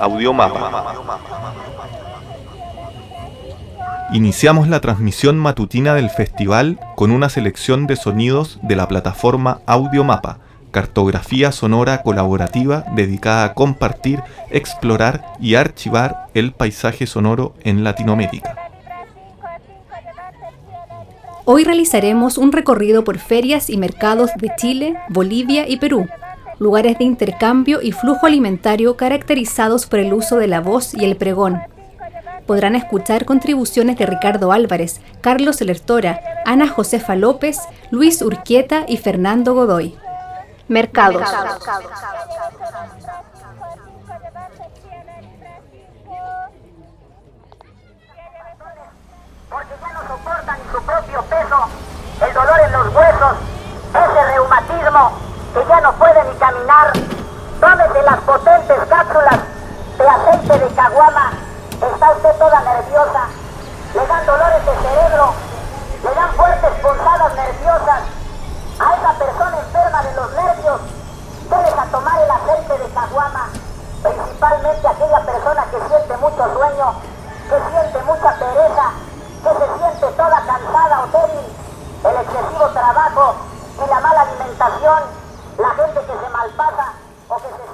Audiomapa. Iniciamos la transmisión matutina del festival con una selección de sonidos de la plataforma Audiomapa, cartografía sonora colaborativa dedicada a compartir, explorar y archivar el paisaje sonoro en Latinoamérica. Hoy realizaremos un recorrido por ferias y mercados de Chile, Bolivia y Perú, lugares de intercambio y flujo alimentario caracterizados por el uso de la voz y el pregón. Podrán escuchar contribuciones de Ricardo Álvarez, Carlos Lertora, Ana Josefa López, Luis Urquieta y Fernando Godoy. Mercados. porque ya no soportan su propio peso, el dolor en los huesos, ese reumatismo que ya no puede ni caminar. Tómese las potentes cápsulas de aceite de caguama, está usted toda nerviosa, le dan dolores de cerebro, le dan fuertes punzadas nerviosas. A esa persona enferma de los nervios, debes a tomar el aceite de caguama, principalmente aquella persona que siente mucho sueño, que siente mucha pereza, se siente toda cansada o débil, el excesivo trabajo y la mala alimentación, la gente que se malpasa o que se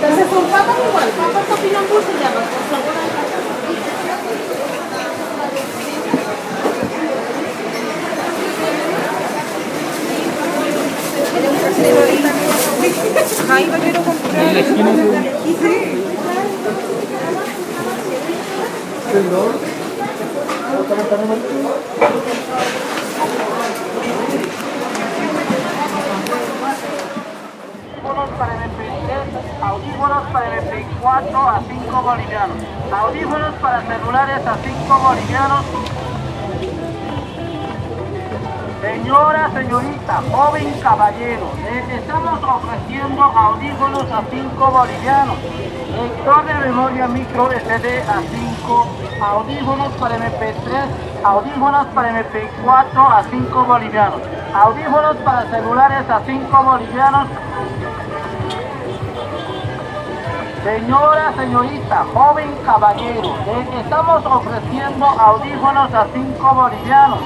Entonces son papas igual, papas topinambú se llaman, con sabor a Jaime quiero comprar. Audífonos para MP3, audífonos para MP4 a 5 bolivianos, audífonos para celulares a 5 bolivianos. Señora, señorita, joven caballero, les estamos ofreciendo audífonos a 5 bolivianos, lector de memoria micro SD a 5, audífonos para MP3, audífonos para MP4 a 5 bolivianos, audífonos para celulares a 5 bolivianos, Señora, señorita, joven caballero, le estamos ofreciendo audífonos a 5 bolivianos,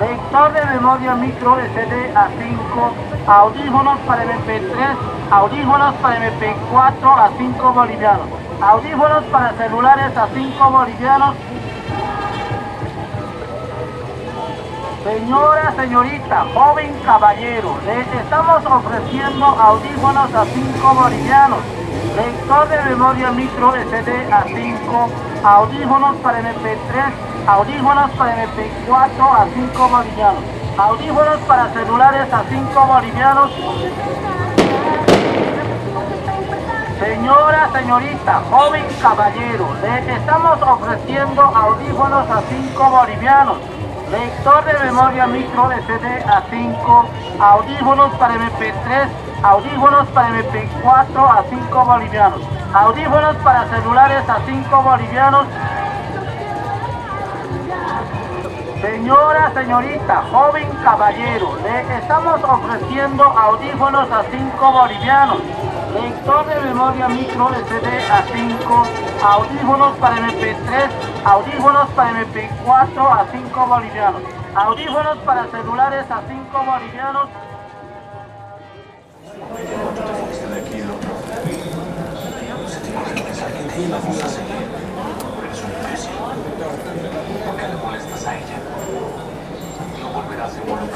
lector de memoria micro SD a 5, audífonos para MP3, audífonos para MP4 a 5 bolivianos, audífonos para celulares a 5 bolivianos. Señora, señorita, joven caballero, le estamos ofreciendo audífonos a 5 bolivianos, lector de memoria micro SD a 5, audífonos para MP3, audífonos para MP4 a 5 bolivianos, audífonos para celulares a 5 bolivianos. Señora, señorita, joven caballero, le estamos ofreciendo audífonos a 5 bolivianos, lector de memoria micro SD a 5, audífonos para MP3, audífonos para MP4 a 5 bolivianos, audífonos para celulares a 5 bolivianos. Señora, señorita, joven caballero, le estamos ofreciendo audífonos a 5 bolivianos, lector de memoria micro SD a 5, audífonos para MP3, audífonos para MP4 a 5 bolivianos, audífonos para celulares a 5 bolivianos.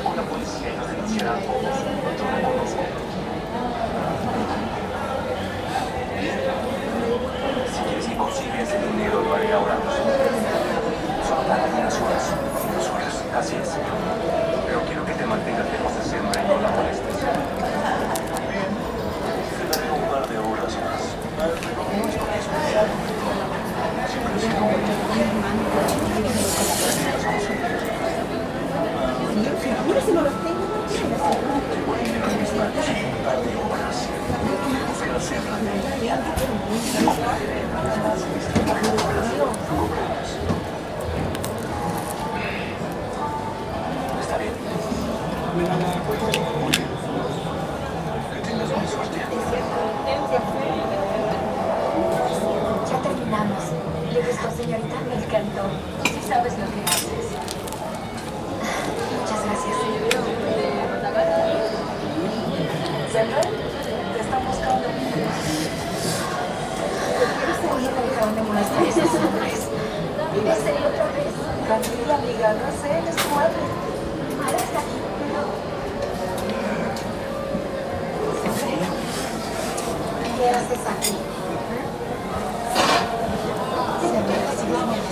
con la policía y nos denunciará a todos. Lo conozco. Si quieres que consiga ese ahora. Solo tardaré unas horas. Unas horas. Así es. Pero quiero que te mantengas lejos de Sembra y no la molestes. Bien. Te daré un par de horas más. No estoy estudiando. Siempre he sido muy Está bien. Que tengas buena suerte. Ya terminamos. Le gustó, señorita, me encantó. Sí sabes lo que haces. Muchas gracias. ¿Sandra? Te están buscando. Oye, me dejaron de molestar esos hombres. ¿En serio otra vez? Tranquila, amiga, no sé, es tu madre. Mi madre está aquí, pero... Sandra, ¿qué haces aquí? Siempre recibes molesta conmigo. ¿Por qué lo preguntas si ya lo sabes? ¿Has hecho una sola cosa para ayudarnos en nuestros problemas? Siempre sigue en prisión. De nosotras nos dejaste esta Biblia al aire y la vamos a hablar. Ya no tengo nada más que decirte al final. No perdamos el tiempo. Espera. ¿Cómo nos peleas? ¿Cómo nos parojas? Y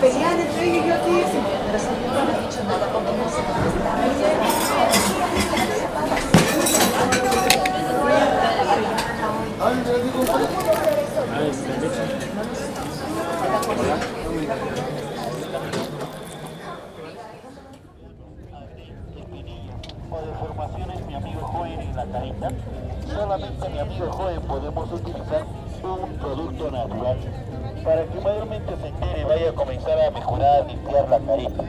pelean entre ellos y yo aquí. Pero no ha dicho nada cuando no se solamente mi amigo joven podemos utilizar un producto natural para que mayormente se entere vaya a comenzar a mejorar, a limpiar la carita.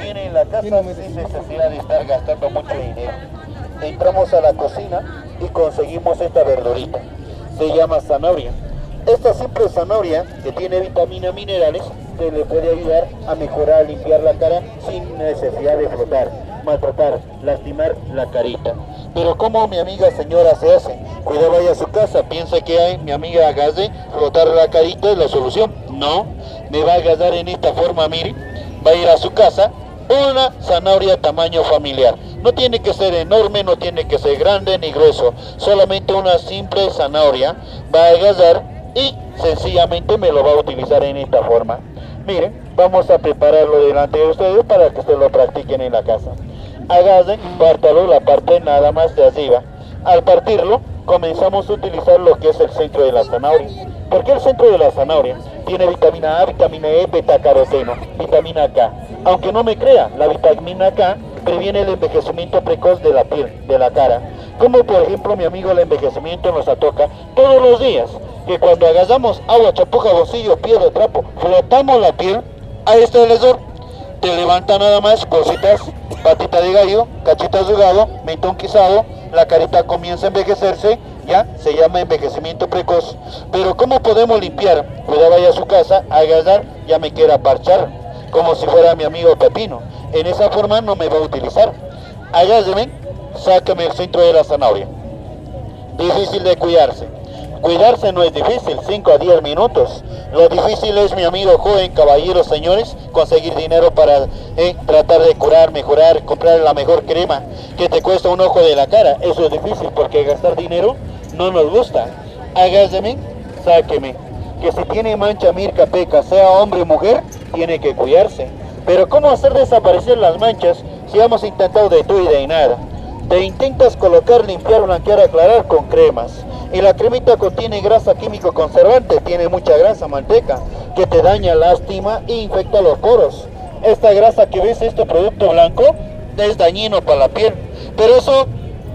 Viene en la casa sin necesidad de estar gastando mucho dinero. Entramos a la cocina y conseguimos esta verdurita. Se llama zanahoria. Esta simple zanahoria que tiene vitamina minerales te le puede ayudar a mejorar, a limpiar la cara sin necesidad de frotar, maltratar, lastimar la carita. Pero como mi amiga señora se hace, cuidado vaya a su casa, piensa que hay mi amiga Agaze, frotar la carita es la solución. No, me va a agarrar en esta forma, mire, va a ir a su casa, una zanahoria tamaño familiar. No tiene que ser enorme, no tiene que ser grande ni grueso, solamente una simple zanahoria va a agarrar y sencillamente me lo va a utilizar en esta forma. Miren, vamos a prepararlo delante de ustedes para que ustedes lo practiquen en la casa. Agarren, pártalo la parte nada más de arriba. Al partirlo, comenzamos a utilizar lo que es el centro de la zanahoria. Porque el centro de la zanahoria tiene vitamina A, vitamina E, beta caroteno, vitamina K. Aunque no me crea, la vitamina K previene el envejecimiento precoz de la piel, de la cara. Como por ejemplo mi amigo el envejecimiento nos atoca todos los días. Que cuando agarramos agua, chapuja, bolsillo, piedra, trapo, frotamos la piel a este lesor te levanta nada más cositas, patita de gallo, cachitas de gado, mentón quizado, la carita comienza a envejecerse, ya se llama envejecimiento precoz. Pero ¿cómo podemos limpiar? Cuidado vaya a su casa, agarrar, ya me quiera parchar, como si fuera mi amigo Pepino. En esa forma no me va a utilizar. Agárreme, sácame el centro de la zanahoria. Difícil de cuidarse. Cuidarse no es difícil, 5 a 10 minutos. Lo difícil es, mi amigo joven, caballeros, señores, conseguir dinero para eh, tratar de curar, mejorar, comprar la mejor crema que te cuesta un ojo de la cara. Eso es difícil porque gastar dinero no nos gusta. Agárreme, sáqueme. Que si tiene mancha, mirca, peca, sea hombre o mujer, tiene que cuidarse. Pero ¿cómo hacer desaparecer las manchas si hemos intentado de todo y de nada? Te intentas colocar, limpiar, blanquear, aclarar con cremas. Y la cremita contiene grasa químico conservante, tiene mucha grasa, manteca, que te daña, lastima e infecta los poros. Esta grasa que ves, este producto blanco, es dañino para la piel. Pero eso,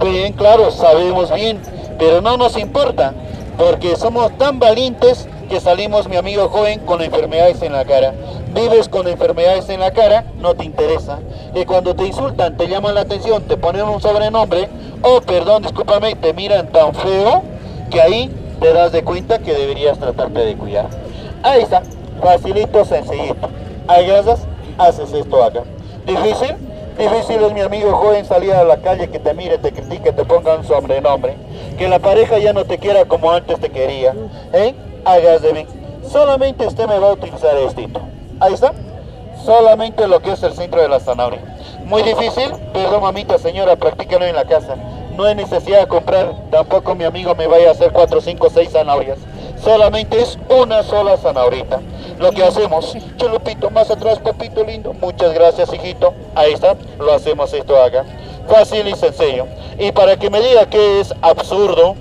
bien claro, sabemos bien, pero no nos importa, porque somos tan valientes que salimos, mi amigo joven, con enfermedades en la cara. Vives con enfermedades en la cara, no te interesa. Y cuando te insultan, te llaman la atención, te ponen un sobrenombre, oh, perdón, discúlpame, te miran tan feo que ahí te das de cuenta que deberías tratarte de cuidar. Ahí está, facilito, sencillito. Hay grasas, haces esto acá. ¿Difícil? Difícil es mi amigo joven salir a la calle que te mire, te critique, te ponga un sobrenombre. Que la pareja ya no te quiera como antes te quería. ¿Eh? hagas de mí. Solamente usted me va a utilizar esto. Ahí está. Solamente lo que es el centro de la zanahoria. Muy difícil, pero mamita señora, practícalo en la casa. No hay necesidad de comprar, tampoco mi amigo me vaya a hacer 4, 5, 6 zanahorias. Solamente es una sola zanahorita. Lo que hacemos, Chelupito, más atrás, papito lindo. Muchas gracias, hijito. Ahí está, lo hacemos esto acá. Fácil y sencillo. Y para que me diga que es absurdo,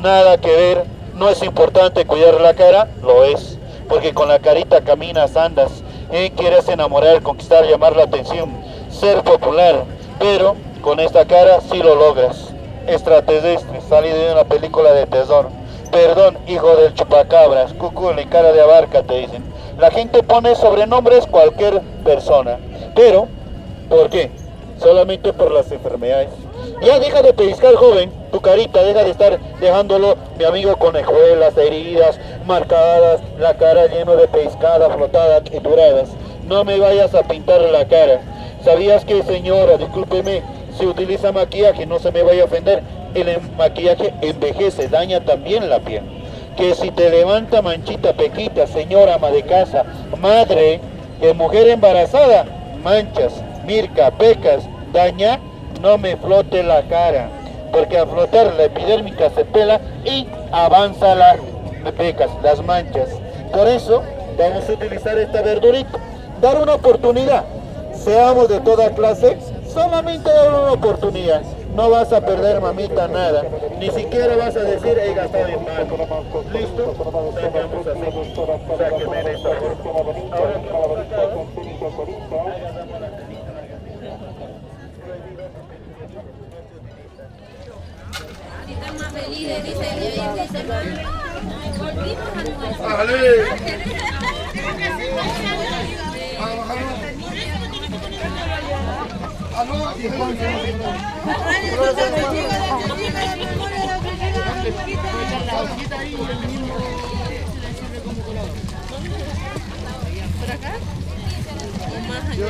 nada que ver no es importante cuidar la cara, lo es, porque con la carita caminas, andas, eh, quieres enamorar, conquistar, llamar la atención, ser popular, pero con esta cara sí lo logras. Extraterrestre, salí de una película de tesoro. Perdón, hijo del chupacabras, cucul y cara de abarca, te dicen. La gente pone sobrenombres cualquier persona, pero ¿por qué? Solamente por las enfermedades. Ya deja de pellizcar, joven, tu carita, deja de estar dejándolo, mi amigo, con escuelas, heridas, marcadas, la cara lleno de pescadas, flotadas, trituradas. No me vayas a pintar la cara. ¿Sabías que, señora, discúlpeme, si utiliza maquillaje, no se me vaya a ofender, el em, maquillaje envejece, daña también la piel? Que si te levanta manchita, pequita, señora ama de casa, madre, que mujer embarazada, manchas, mirca, pecas, daña no me flote la cara, porque al flotar la epidérmica se pela y avanza las pecas, las manchas. Por eso vamos a utilizar esta verdurita, dar una oportunidad. Seamos de toda clase, solamente dar una oportunidad. No vas a perder, mamita, nada. Ni siquiera vas a decir, he gastado en mal. ¿Listo? Sacamos así. Sáqueme esta. Ahora que más felices, dice el dice Volvimos a nuestro. ¿Por acá? ¿O más allá?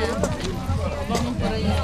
Vamos por allá.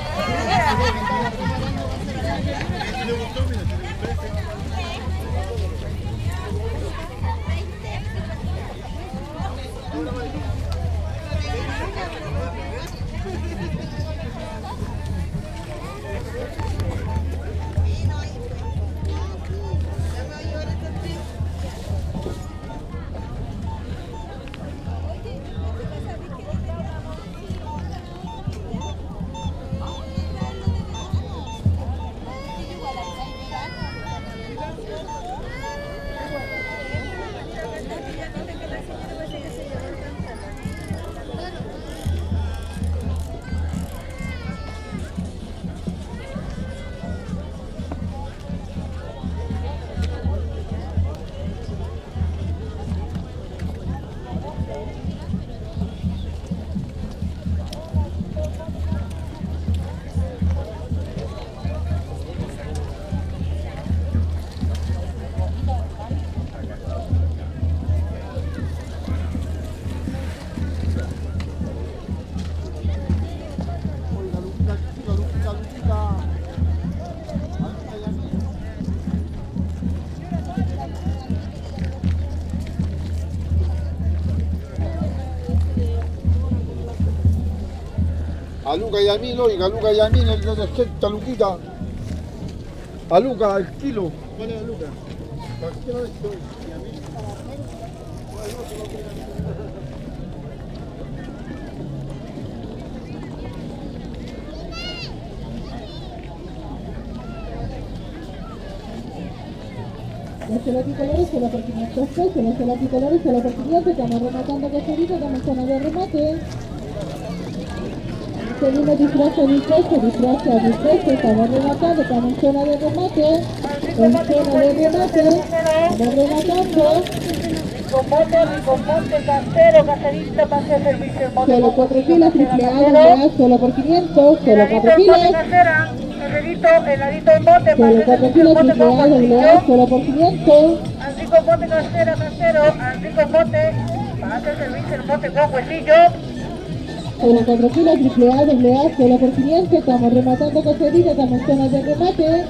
A Luca y a mí, lógica, a Luca y a mí, el de 60 luquita. A Luca, el kilo. ¿Cuál es a Luca? Cualquiera de estos. Y a mí. Los celapicolores solo por 500 pesos, los celapicolores solo por 500, estamos rematando cocherito, estamos zona de remate. Seguimos disfraz a disfraz, estamos rematando, estamos en zona de remate. En zona de remate, estamos rematando. Con con monte casero, caserista, pase a servicio. Solo 4 filas, triple A, solo por 500, solo 4 filas. heladito en bote, Solo pase a 4 servicio el filas, mote triple con A, solo por 500. Anrico bote casera, casero, Anrico bote, pase a servicio el bote con huesillo. Solo 4 filas, triple A, doble A, solo por 500, estamos rematando cocherito, estamos en zona de remate.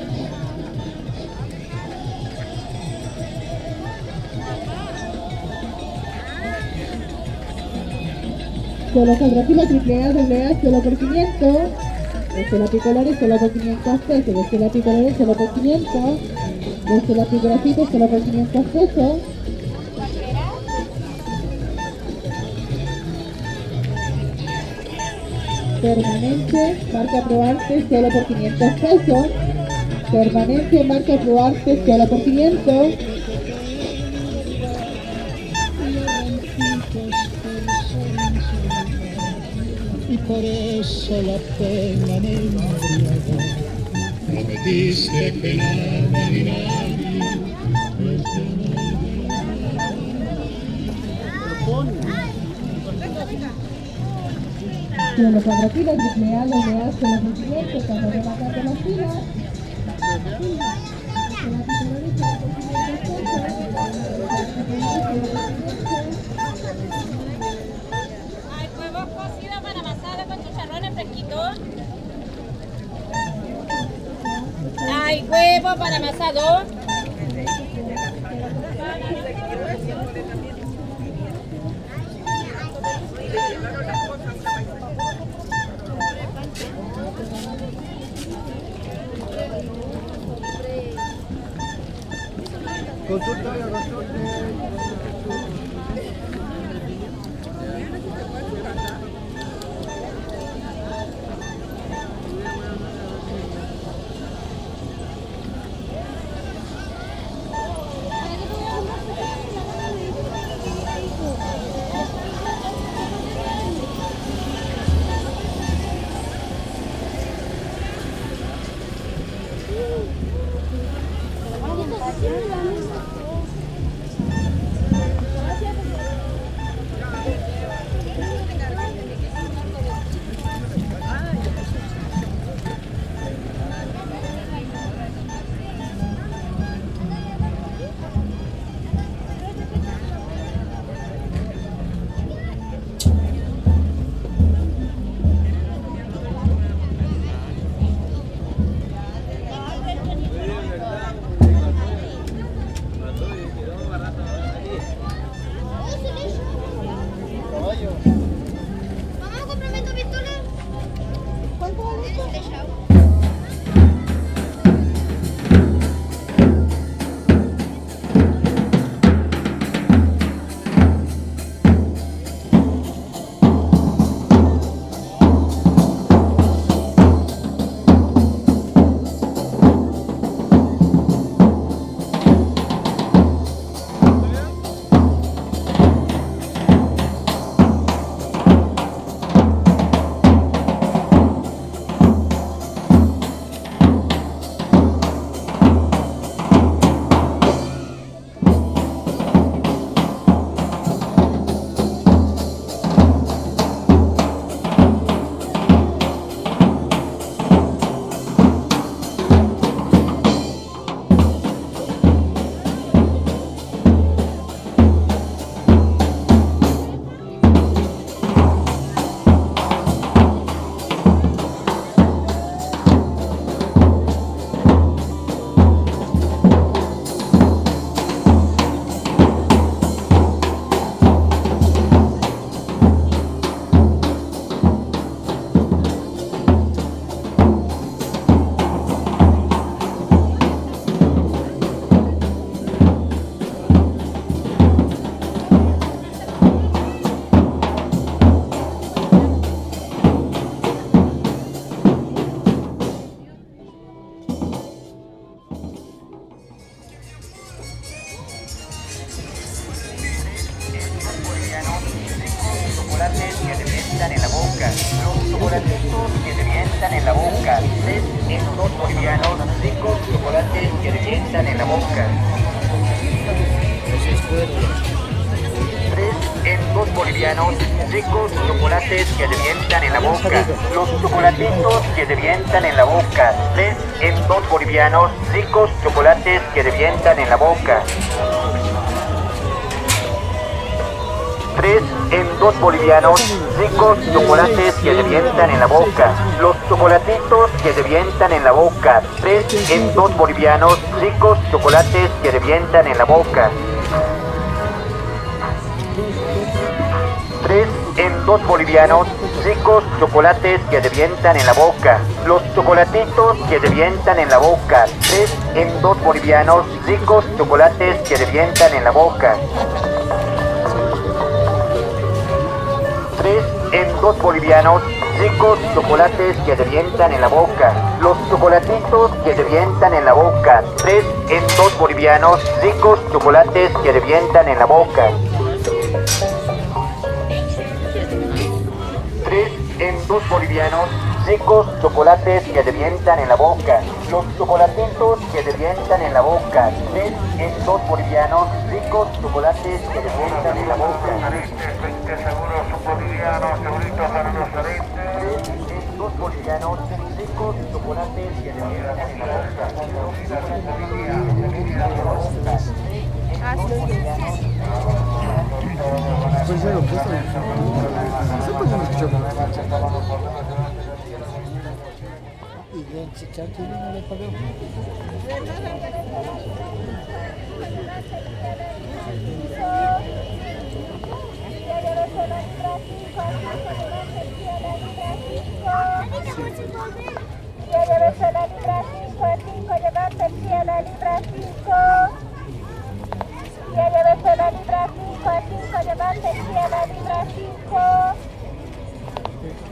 Solo 4 filas, triple A, doble A, solo por 500. Este lapicolores solo por 500 pesos, este lapicolores solo por 500. Este lapigrafitos solo por 500 pesos. Permanente, marca probarte solo por 500 pesos. Permanente, marca probarte solo por 500. y por eso la pena me embriagó. Prometiste que nada ni nadie Solo 4 filas, triple A, doble A, solo por 500, estamos rematando las filas. Hay huevos cocidos para amasado con chicharrones fresquitos. Hay huevo para amasado. ごちそうさた。Que en la boca. Tres en dos bolivianos, ricos chocolates que revientan en la boca. Tres en dos bolivianos, ricos chocolates que revientan en la boca. Los chocolatitos que revientan en la boca. Tres en dos bolivianos, ricos chocolates que revientan en la boca. Tres en dos bolivianos, ricos chocolates que revientan en la boca. Los chocolatitos que revientan en la boca. Tres en dos bolivianos, ricos chocolates que revientan en la boca. Tres en dos bolivianos, ricos chocolates que revientan en la boca. Los chocolatitos que revientan en la boca. Tres en dos bolivianos, ricos chocolates que revientan en la boca. Ricos chocolates que revientan en la boca. Los chocolatitos que revientan en la boca. Tres en dos bolivianos, ricos chocolates que en la boca. bolivianos, ricos chocolates que en la boca. Pues ya lo que está. ¿Se puede escuchar? Y bien, chica, que no le pagó. Ya lleves la libra 5, 5, llevarte el pie a la libra 5. Ya lleves la libra 5, 5, llevarte el pie a la libra 5.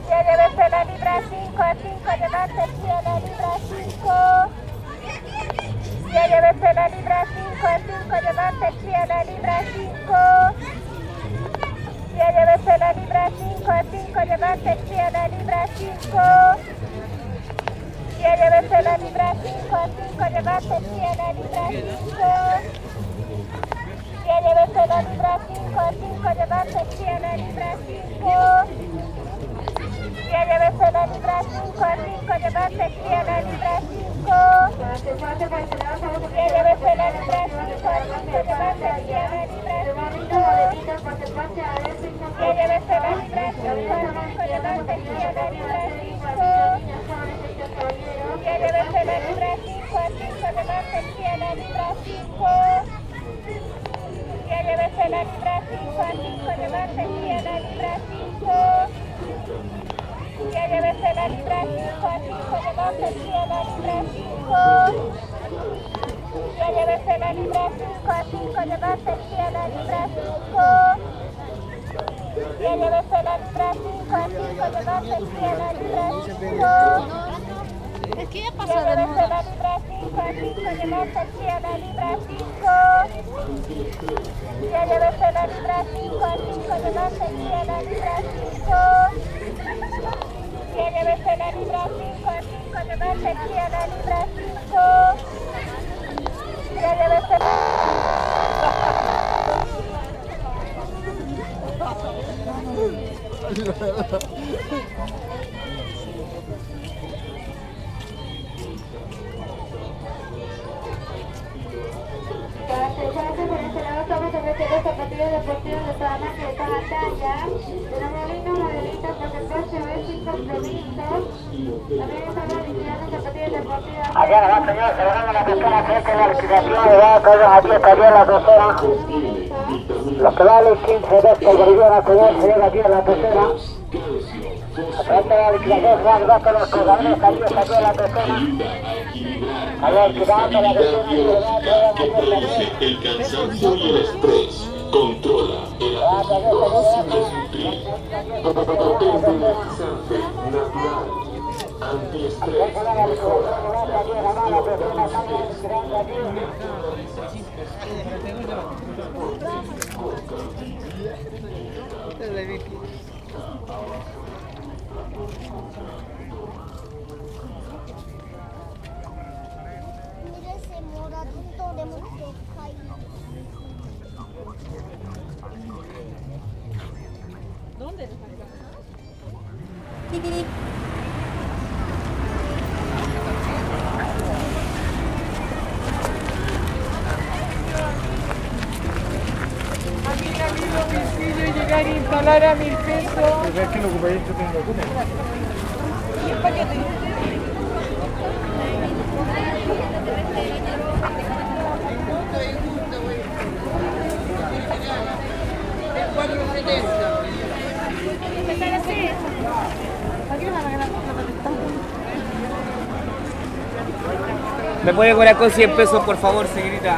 Ya lleves la libra 5, 5, llevarte el pie a la libra 5. Ya lleves la libra 5, 5, llevarte el pie a la libra 5. Ya lleves la libra 5, 5, llevarte el pie a la libra 5. Ya lleves la libra 5, 5, llevarte el pie a la libra 5. Ya lleves la libra 5, 5, llevarte el pie a la libra 5. Ya lleves la libra 5, 5, llevarte el pie a la libra 5. Ya lleves la libra 5, 5, llevarte el pie a la libra 5. Ya lleves la libra 5, 5, llevarte el pie a la libra 5. Ya lleves la libra 5, 5, llevarte el pie a la libra 5. Ya lleves la libra 5, 5, llevarte el pie a la libra 5. Ya lleves la libra 5, 5, llevarte el pie a la libra 5. Ya lleves la libra 5, 5, llevarte el pie a la libra 5. Ya lleves la libra 5, 5, llevarte el pie a la libra 5. Es que ya Ya pasó de lleves moda. la libra 5, 5, llevarte el pie a la libra 5. Ya la libra 5, 5, llevarte el pie a la libra 5. Ya lleves la libra 5, 5, llevarte el pie a libra 5. Ya lleves la estamos ofreciendo zapatillas deportivas de y de toda talla. Tenemos. También liquidando zapatillas deportivas. Allá nomás, señor, la persona que es la todos aquí la que vale 15 veces el boliviano, señor, se llega aquí a la tercera. A El cansancio y el estrés. Controla el ese moradito de Mordecai. ¿Dónde? A mí me ha habido homicidio llegar a instalar a mil pesos. ¿Ves que lo ocupáis yo tengo alguna? ¿Y el paquete? Empezar así. ¿Para qué van a ganar la patenta? ¿Me puede cobrar con 100 pesos, por favor, señorita?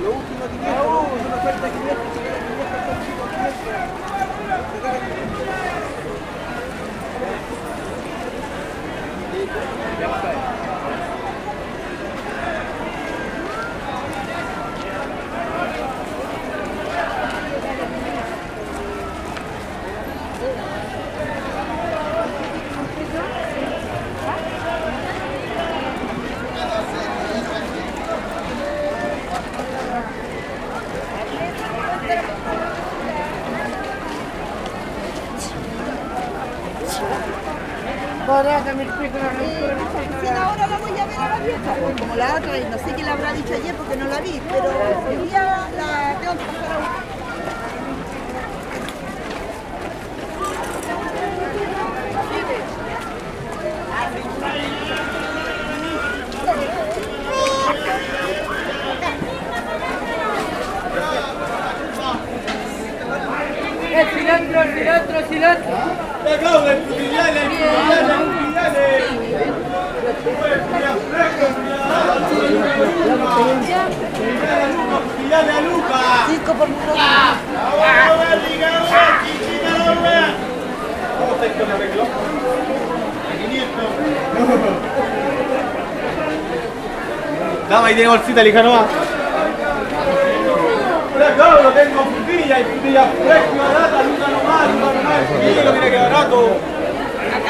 Lo último Barata, mil pesos la Si ahora la voy a ver a la vieja, pues, como la otra, y no sé qué le habrá dicho ayer porque no la vi, pero hoy día la tengo que pasar a buscar. El cilantro, el cilantro, el cilantro. Por Dama, ahí tiene bolsita, nomás. Claro, lo tengo frutilla y frutilla fresca, barata, nomás, nomás. Frutilla, mira que barato. Acá.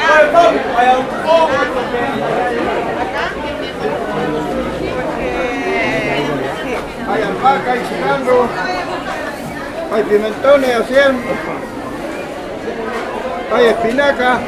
Vaya un poco. Hay albahaca, hay cilantro, hay pimentones a 100, hay espinaca.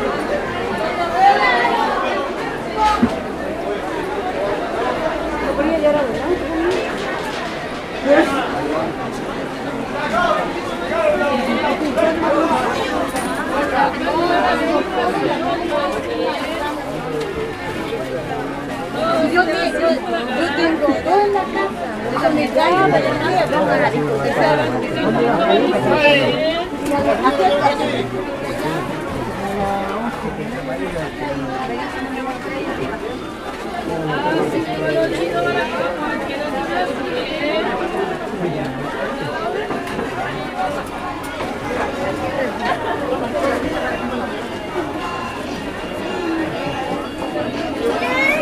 Yo, yo, yo tengo dos en la casa, una la. Thank you. Obrigada.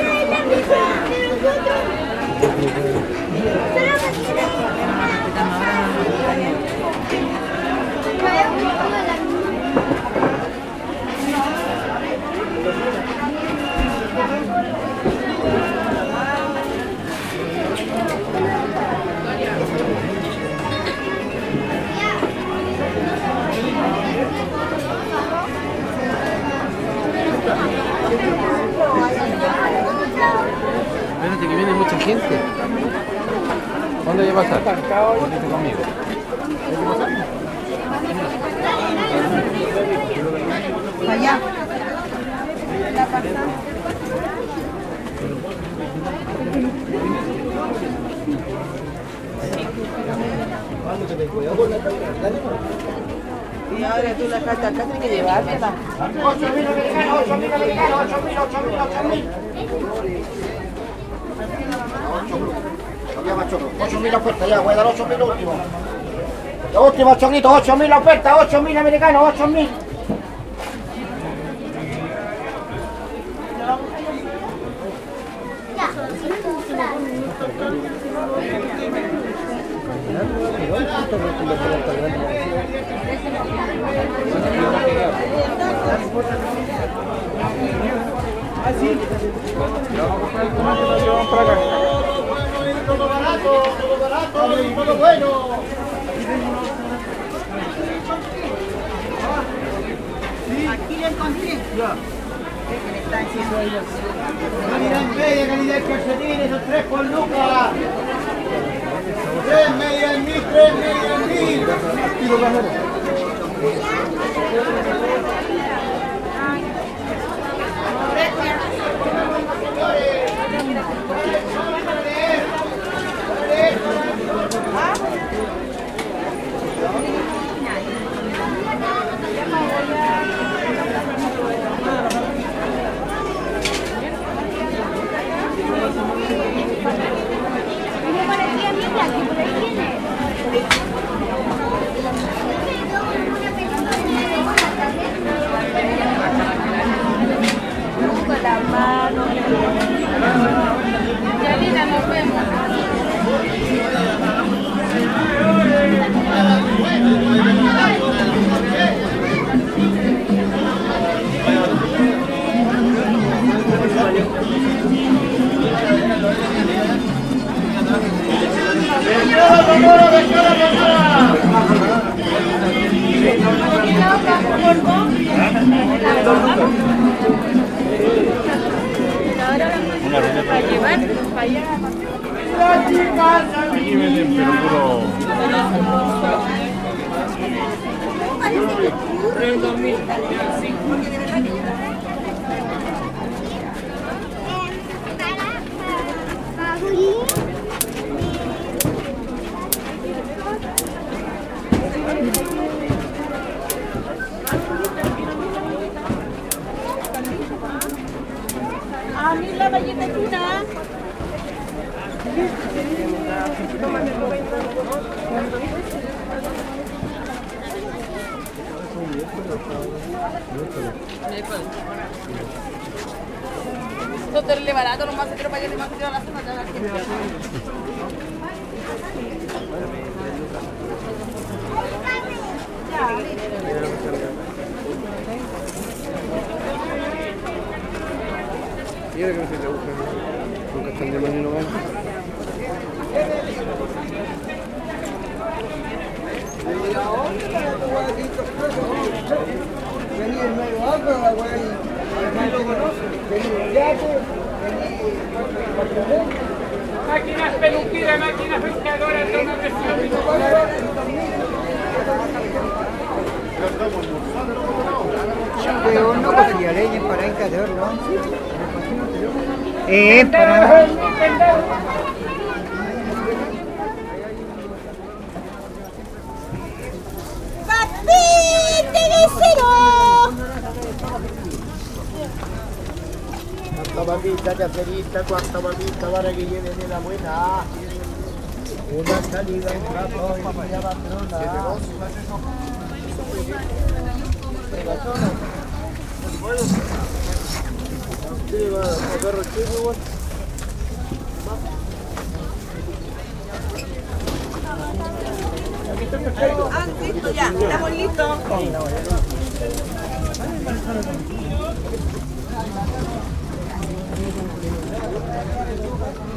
A la hay mucha gente. ¿Dónde voy a pasar? Venite conmigo. Allá. La. Y ahora tú la carta acá tienes que llevártela. 8.000 americanos, 8.000 americanos, 8.000, 8.000, 8.000. 8.000 ofertas, ya, voy a dar 8.000 últimos. Los últimos chorritos, 8.000 ofertas, 8.000 americanos, 8.000. Calidad media, calidad en calcetines, esos tres por lucas. Tres media en mil, tres media en mil. Yanina, para llevar, para allá. Venden. En 2005. Cacerita, cuánta mamita para que lleven de la buena. Una salida, un rato y media patrona. Sí, va, a perro chico igual. Ah, listo ya, estamos listos. Bien.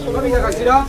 神が頭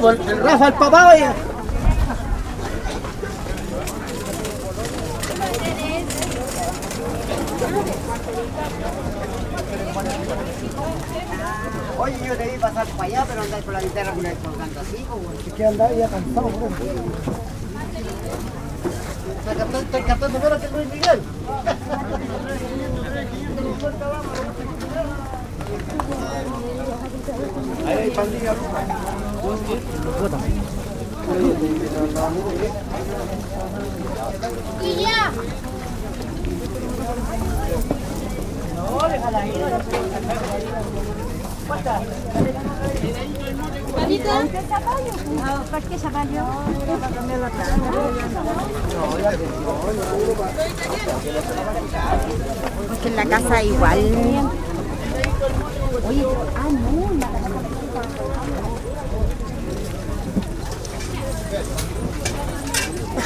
Rafa, el papá, oye. Oye, yo te vi pasar para allá, pero andáis con la guitarra con el colgante así, como... Es que andaba ya cansado, por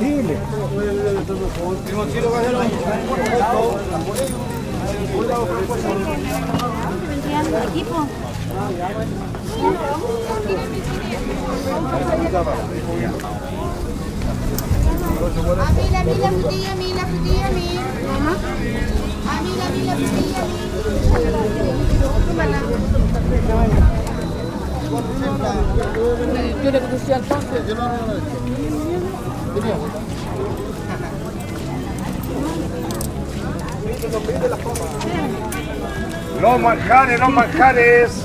combustible. A mí la mila frutilla, mila. A mí la mila frutilla, mil. Yo le puse al los manjares, los manjares.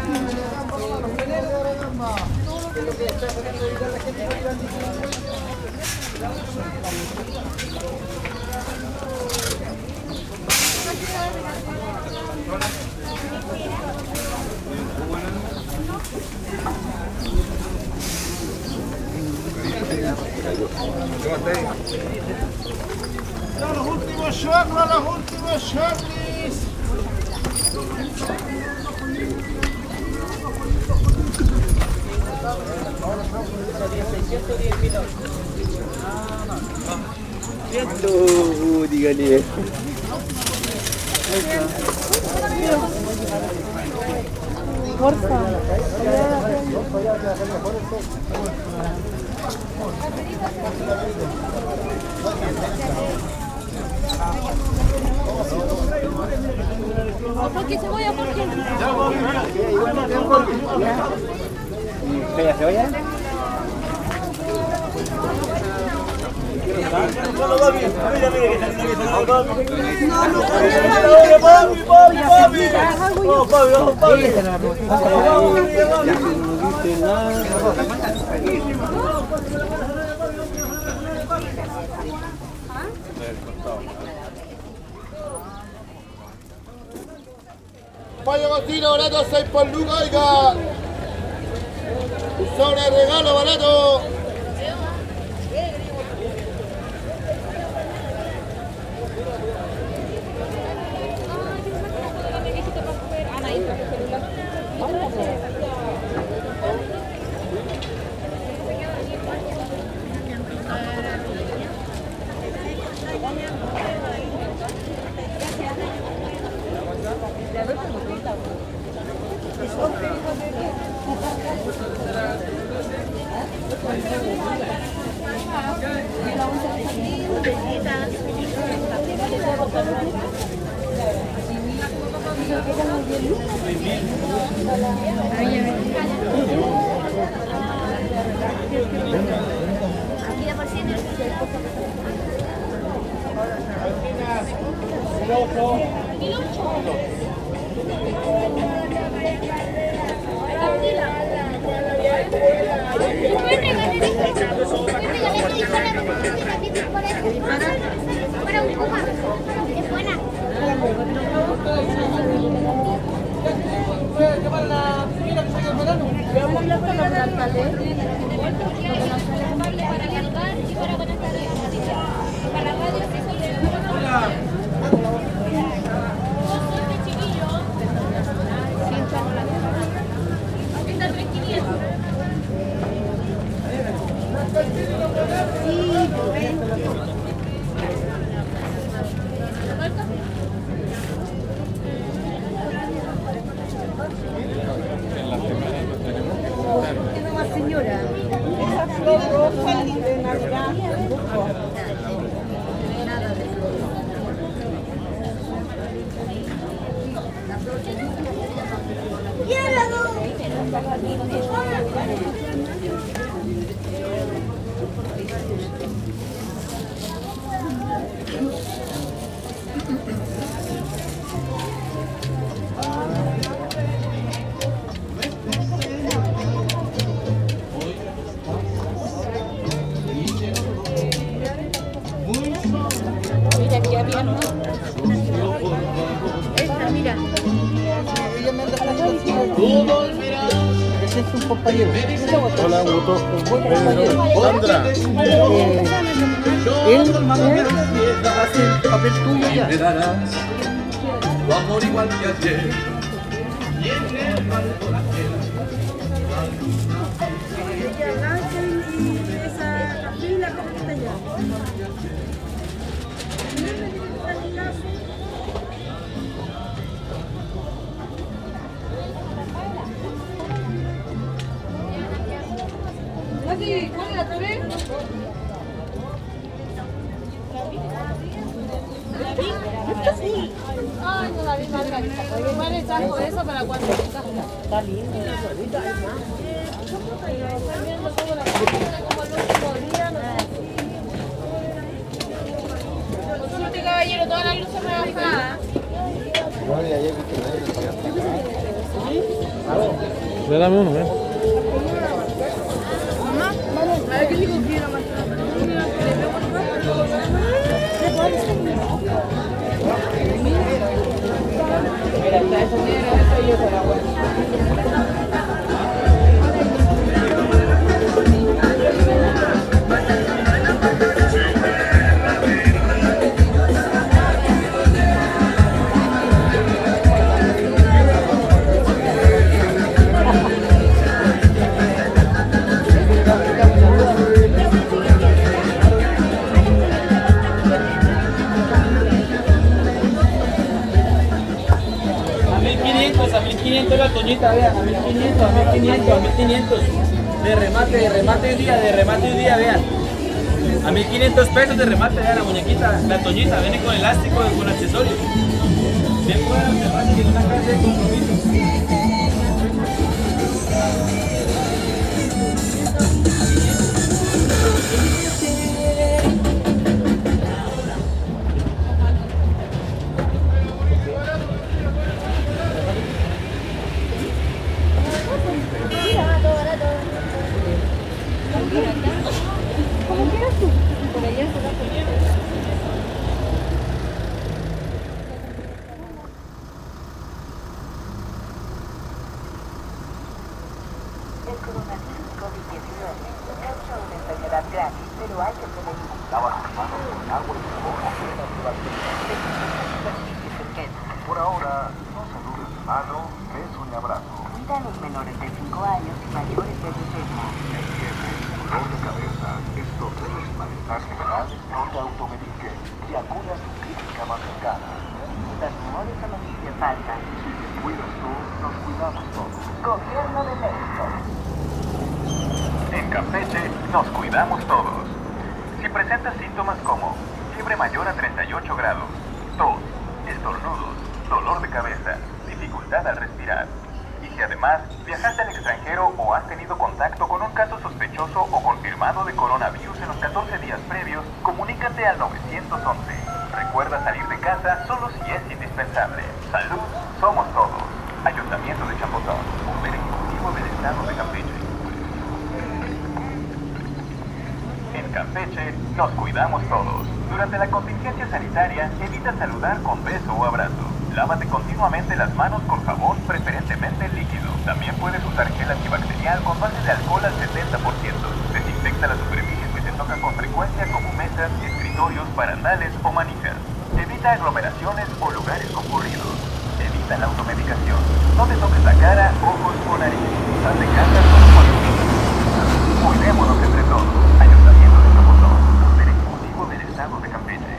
A los últimos chorros, a los últimos chorris. Siento, dígale. Porfa. Porque se voy a porque. ¿Bella cebolla? Solo papi, mira, mira que está lindo que está papi. No, no, papi, papi, papi. Papi, oh, papi. Pollo cocino barato 6 por lucas, oiga. Sobre regalo barato. Sandra. Él, hace el papel tuyo ya. Tu amor igual que ayer. Muñequita, la Toñita, viene con elástico, pero hay que prevenir. Lava tus manos con agua y jabón. Por ahora, no saludes de mano, beso ni abrazo. Cuida a los menores de 5 años y mayores de 60. Dolor de cabeza, estornudos y malestar general, no te automediques y acude a tu clínica más cercana. Las rumores a noticias falsas. Si te cuidas tú, nos cuidamos todos. Gobierno de México. Campeche nos cuidamos todos. Si presentas síntomas como fiebre mayor a 38 grados, tos, estornudos, dolor de cabeza, dificultad al respirar, y si además viajaste al extranjero o has tenido contacto con un caso sospechoso o confirmado de coronavirus en los 14 días previos, comunícate al 911. Recuerda salir de casa solo si es indispensable. Salud, somos todos. Ayuntamiento de Champotón, Poder Ejecutivo del Estado de Campeche. En Campeche nos cuidamos todos. Durante la contingencia sanitaria, evita saludar con beso o abrazo. Lávate continuamente las manos con jabón, preferentemente líquido. También puedes usar gel antibacterial con base de alcohol al 70%. Desinfecta las superficies que te tocan con frecuencia como mesas, escritorios, barandales o manijas. Evita aglomeraciones o lugares concurridos. Evita la automedicación. No te toques la cara, ojos o nariz. Sal de casa cuando Cuidémonos entre todos. Ayuntamiento de Zapotón, Poder Ejecutivo del Estado de Campeche.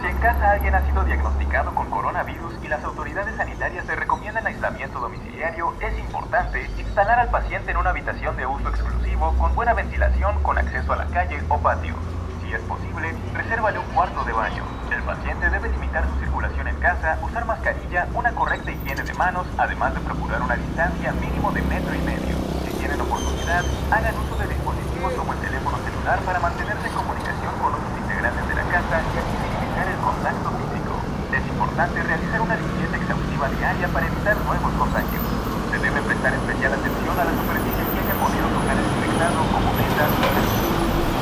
Si en casa alguien ha sido diagnosticado con coronavirus y las autoridades sanitarias le recomiendan aislamiento domiciliario, es importante instalar al paciente en una habitación de uso exclusivo con buena ventilación con acceso a la calle o patio. Si es posible, resérvale un cuarto de baño. El paciente debe limitar su circulación en casa, usar mascarilla, una correcta higiene de manos, además de procurar una distancia mínimo de metro y medio. Si tienen oportunidad, hagan uso de dispositivos como el teléfono celular para mantenerse en comunicación con otros integrantes de la casa y así minimizar el contacto físico. Es importante realizar una limpieza exhaustiva diaria para evitar nuevos contagios. Se debe prestar especial atención a las superficies que hayan podido tocar el infectado como mesas,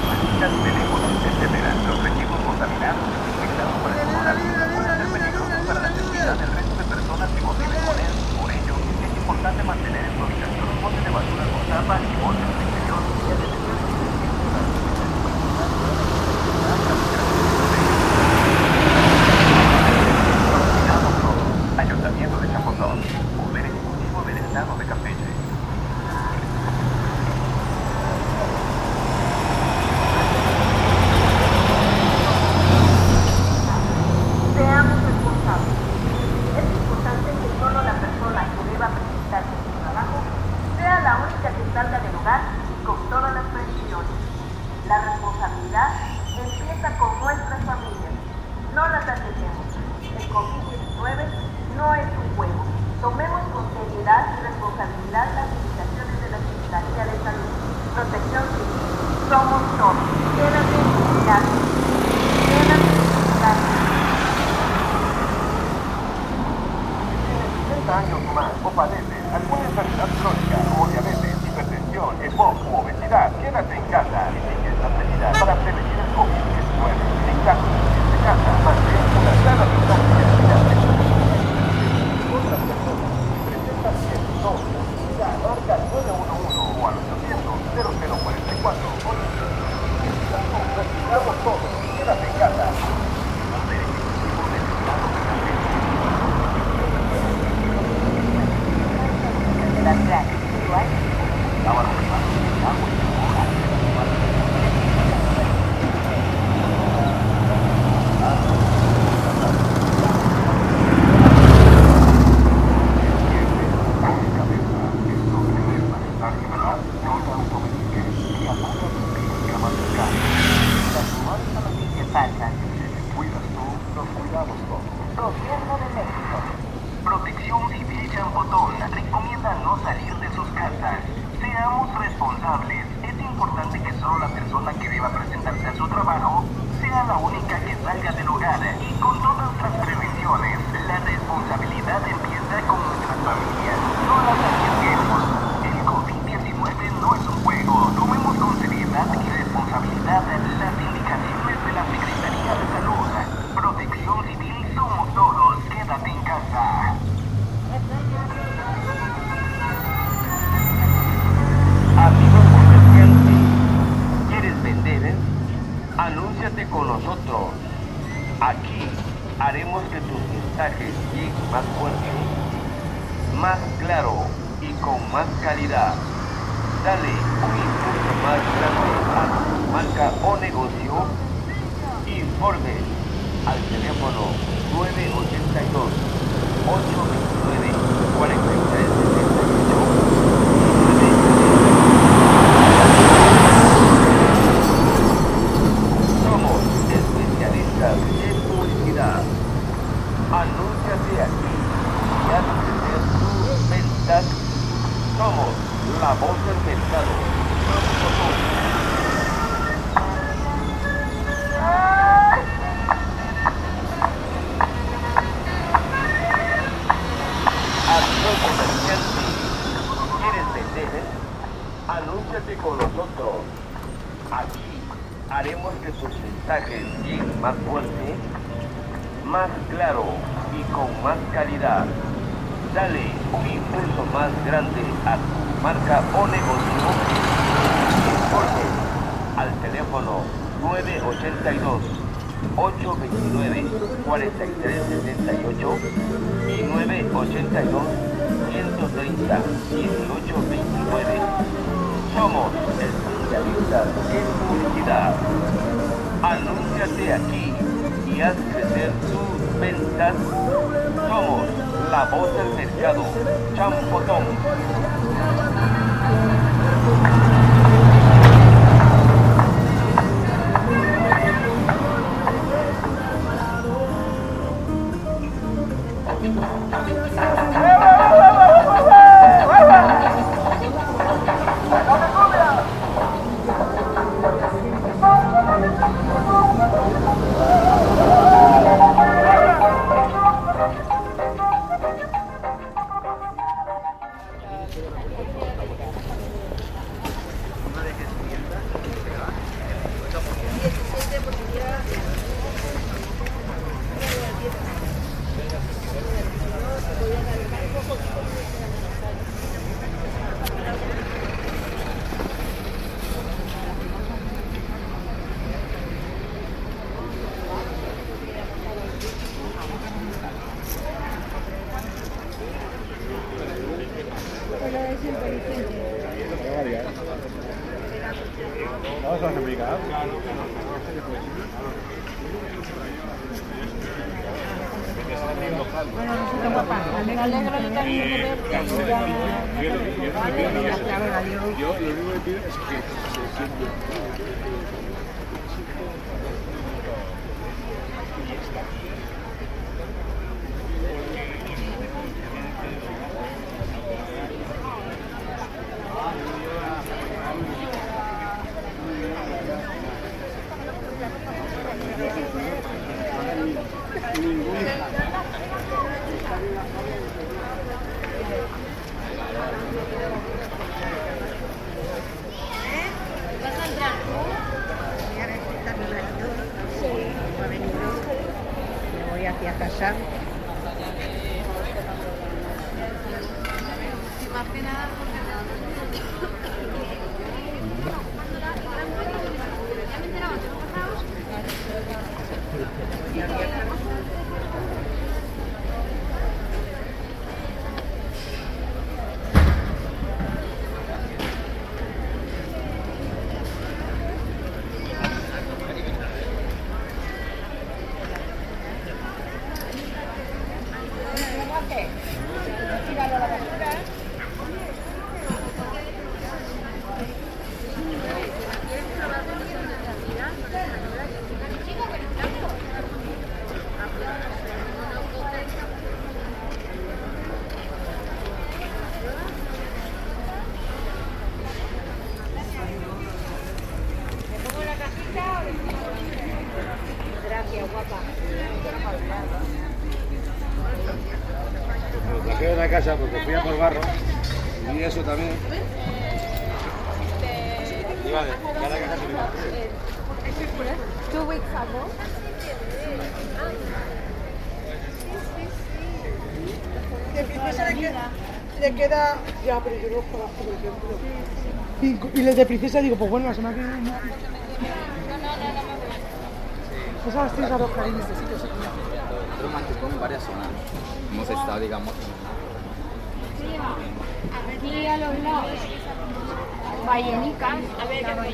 vasijas, teléfonos, etc. Los residuos contaminados desfiles de princesa, digo, pues bueno, la semana que viene. No, no, no, no. Esas tres a los cariños. Este sitio se romántico varias zonas. Hemos estado, digamos. Aquí a los lados. Vallenicas. A ver, que me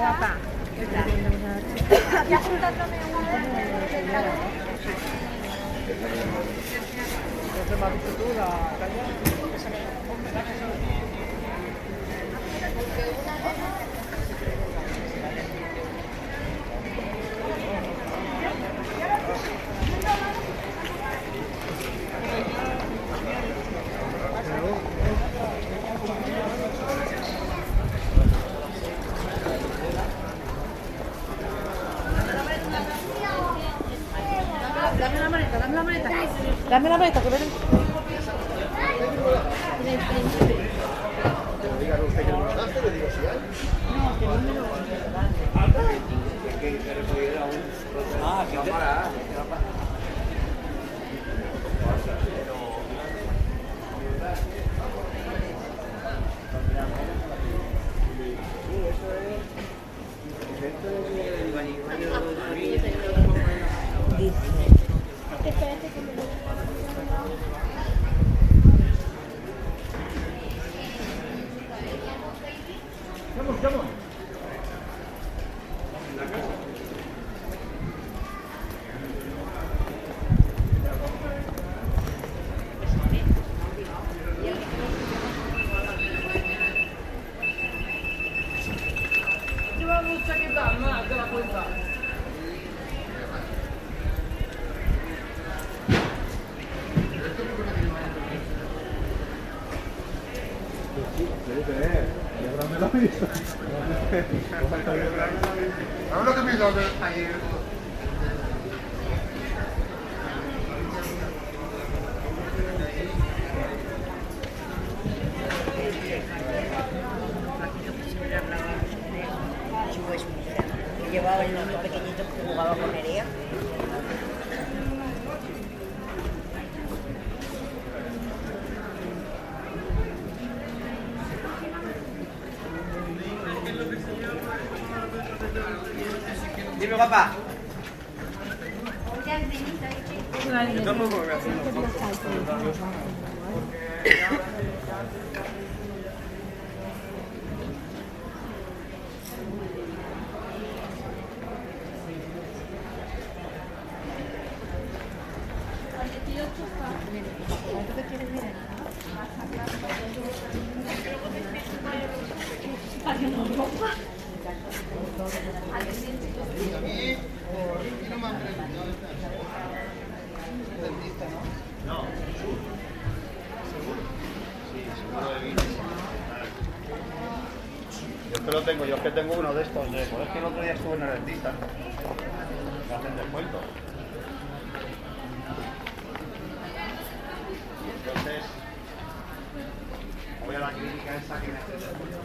吃饭。对吧？别哭，大哥别哭。我那边大概。Tengo, uno de estos de. Es que el otro día estuve en el dentista. Me hacen descuento. Y entonces voy a la clínica esa que me hace descuento.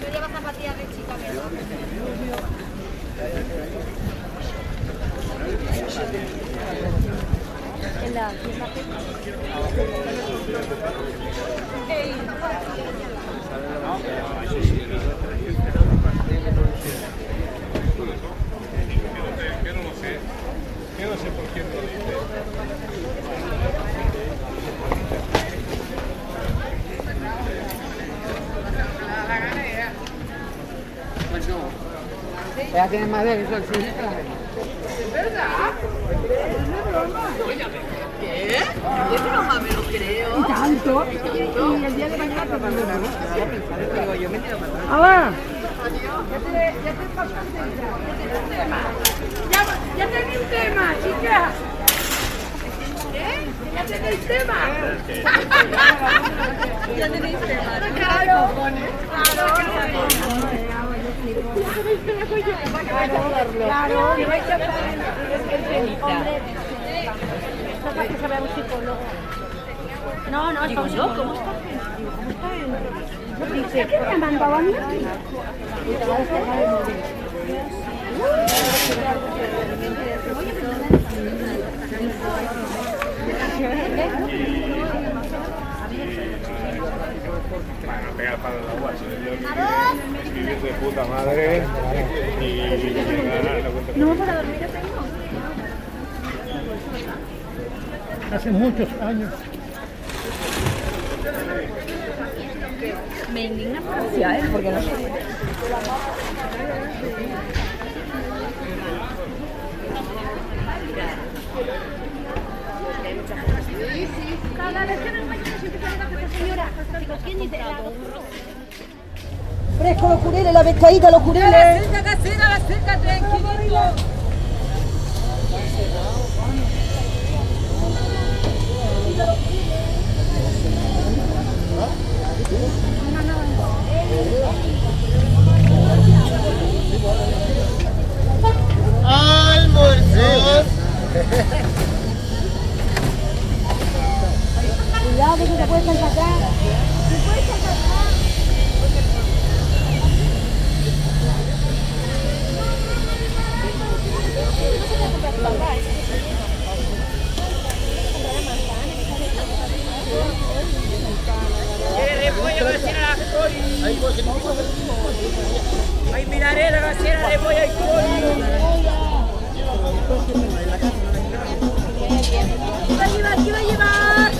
Yo llevo zapatillas de chica, En la Yo no lo sé. Yo no sé por quién lo dice. Pues no. Ella tiene más la gente. ¿Es verdad? ¿Es broma? ¿Qué? Yo broma me lo creo. ¿Y tanto? Y el día de mañana te mando una. Digo, yo me para atrás. ¡Hala! Ya te, ya te ya tenéis un tema, chicas. ¿Eh? Ya tenéis tema. ya tenéis tema. Claro. Claro. Para psicólogo. No, no, es Digo para yo. ¿cómo está? ¿cómo está el- Dice, ¿qué me ha mandado a mí? Bueno, pega el palo en la agua, si yo escribir de puta madre y nada, no para dormir tengo. Hace muchos años. Me indigna por él, porque no sé. Cada vez que nos vayamos siempre esta señora. ¿quién dice la Fresco los cureles, la pescadita, los cureles. cerca, casera, la cerca, tranquilito. ¡Almuerzos! Cuidado que se te saltar Ay, miraré la de va a llevar? ¿Qué va a llevar?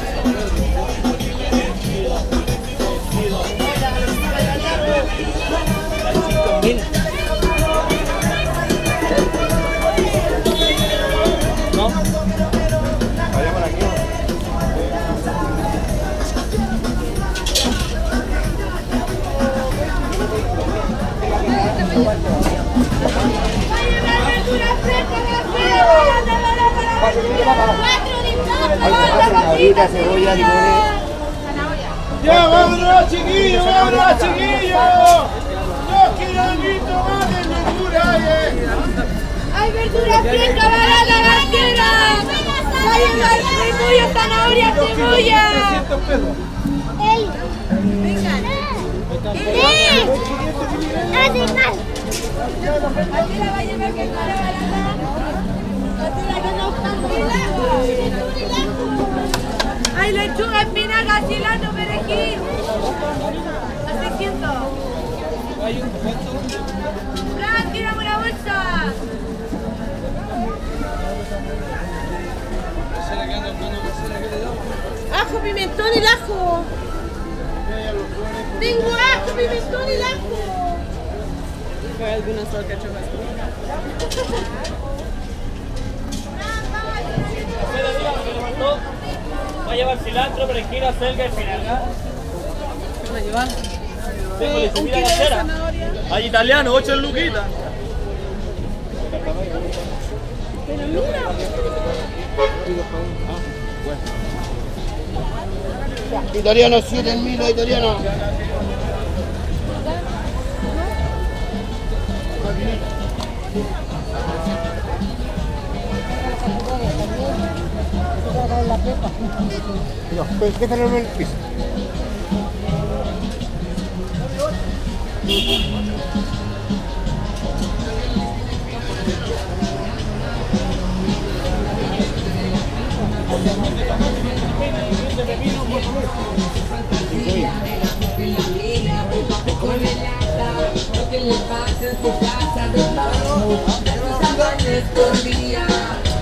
Ahorita cebolla, limones. ¡Ya, vámonos, chiquillos! ¡Vámonos, chiquillos! ¡Yo quiero algo más de locura, eh! ¡Hay verdura fresca, barata, gastera! ¡Hay cebolla, zanahoria, cebolla! ¡Ey! ¡Animal! ¡Hay lechuga, espinaca, cilantro, perejil! ¡A 600! ¡Fran, tírame una bolsa! ¡Ajo, pimentón y el ajo! ¡Tengo ajo, pimentón y el ajo! Hay algunas alcachofas. Va a llevar cilantro, perejil, acelga y espinaca. ¿Qué va a llevar? Tengo Eh, un kilo de casera. zanahoria. Hay italiano, 8 luquitas. Pero mira. Italiano, 7000 italiano. No, pues déjalo en el piso. Lo que pasa en su casa de estaban escondida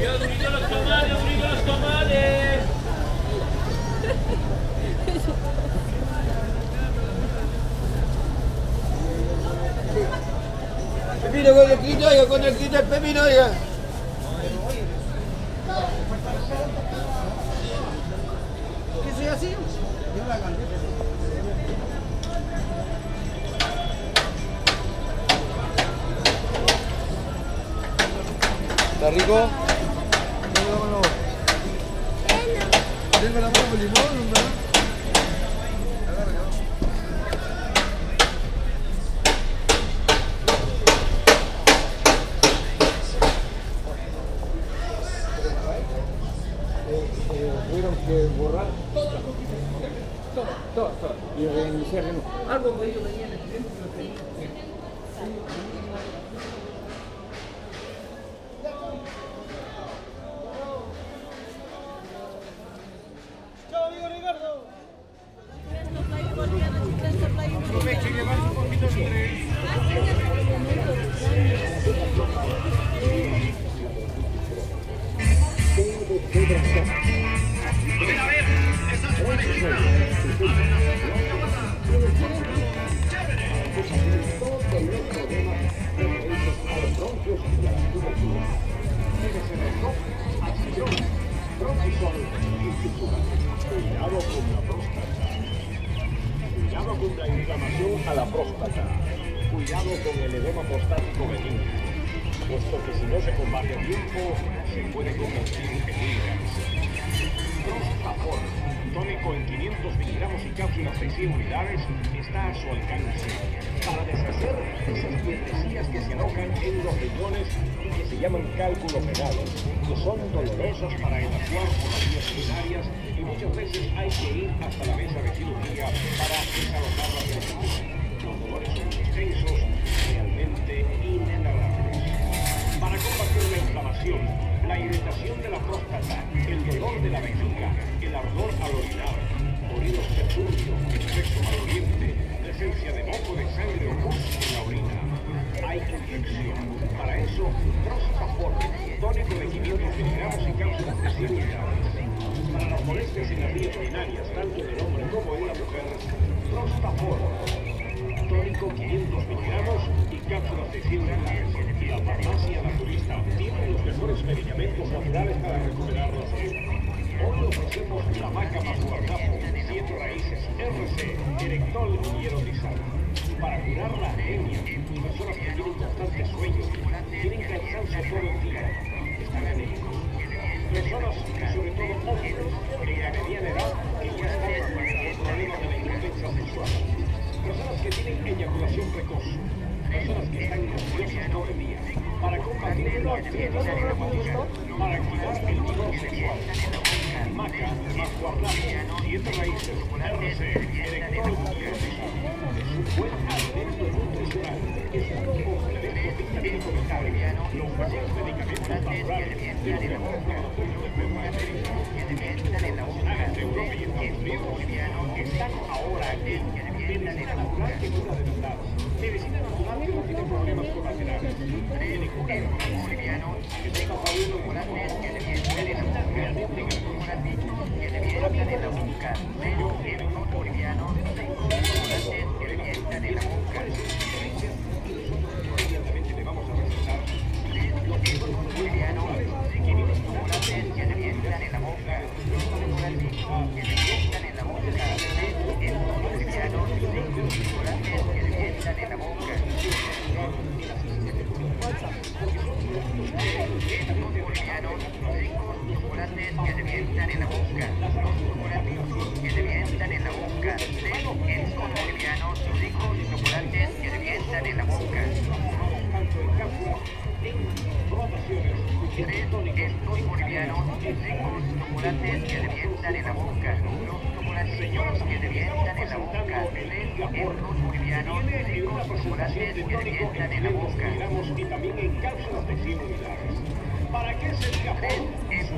Yo grito los tomales, grito los tomales. Pepino, cuatro escritos de cuatro escritos de pepino de ¿Qué sea así? Yo la cambié. ¿Está rico?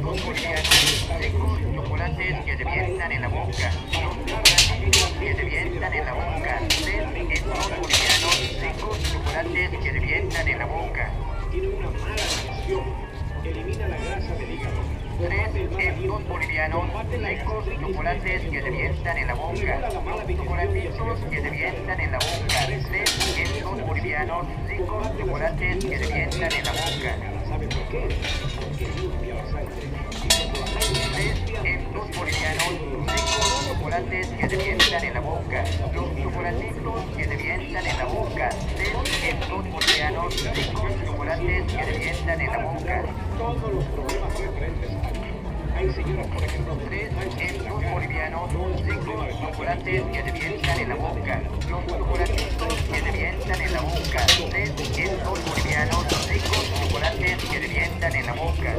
Bolivianos ricos chocolates que revientan en la boca. Que revientan en la boca. Tres estos bolivianos ricos chocolates que revientan en la boca. Tiene una mala digestión. Elimina la grasa del hígado. Tres estos bolivianos ricos chocolates que revientan en la boca. Chocolatitos que revientan en la boca. Tres estos bolivianos ricos chocolates que revientan en la boca. ¿Sabe por qué? Estos bolivianos ricos chocolates que revientan en la boca. Los chocolatitos que revientan en la boca. Estos bolivianos ricos chocolates que revientan en la boca. Todos los problemas aquí. Hay señoras, por ejemplo, tres estos bolivianos ricos chocolates que revientan en la boca. Los chocolatitos que revientan en la boca. Tres estos bolivianos ricos chocolates que revientan en la boca.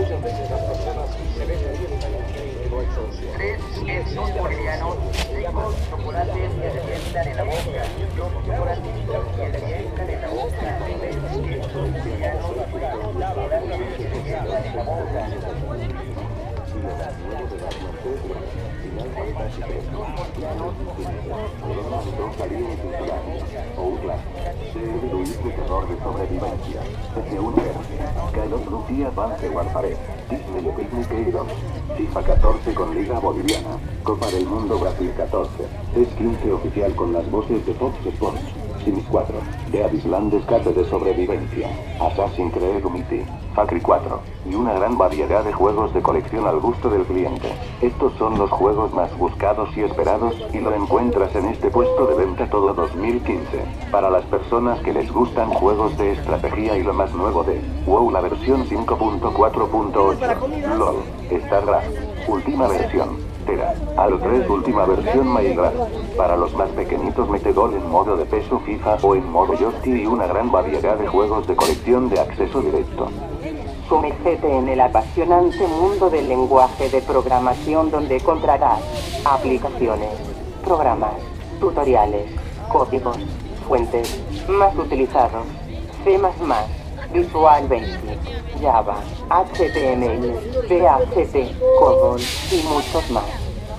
Muchas veces las personas se ven. Tres estos bolivianos ricos chocolates que revientan en la boca. Tres estos bolivianos ricos chocolates que revientan en la boca. Luis de terror de sobrevivencia. Desde un Call of Duty Advance Warfare. Disney Picnic 2. FIFA 14 con Liga Boliviana. Copa del Mundo Brasil 14. Test 15 oficial con las voces de Fox Sports. Sims 4. The Island Escape de sobrevivencia. Assassin's Creed Unity. Factory 4. Y una gran variedad de juegos de colección al gusto del cliente. Estos son los juegos más buscados y esperados, y lo encuentras en este puesto de venta todo 2015. Para las personas que les gustan juegos de estrategia y lo más nuevo de WoW la versión 5.4.8. LOL. StarCraft. Última versión. Tera. Halo 3 última versión Minecraft. Para los más pequeñitos Metegol en modo de peso FIFA o en modo Joystick y una gran variedad de juegos de colección de acceso directo. Sumérgete en el apasionante mundo del lenguaje de programación donde encontrarás aplicaciones, programas, tutoriales, códigos, fuentes, más utilizados, C++, Visual Basic, Java, HTML, PHP, COBOL y muchos más.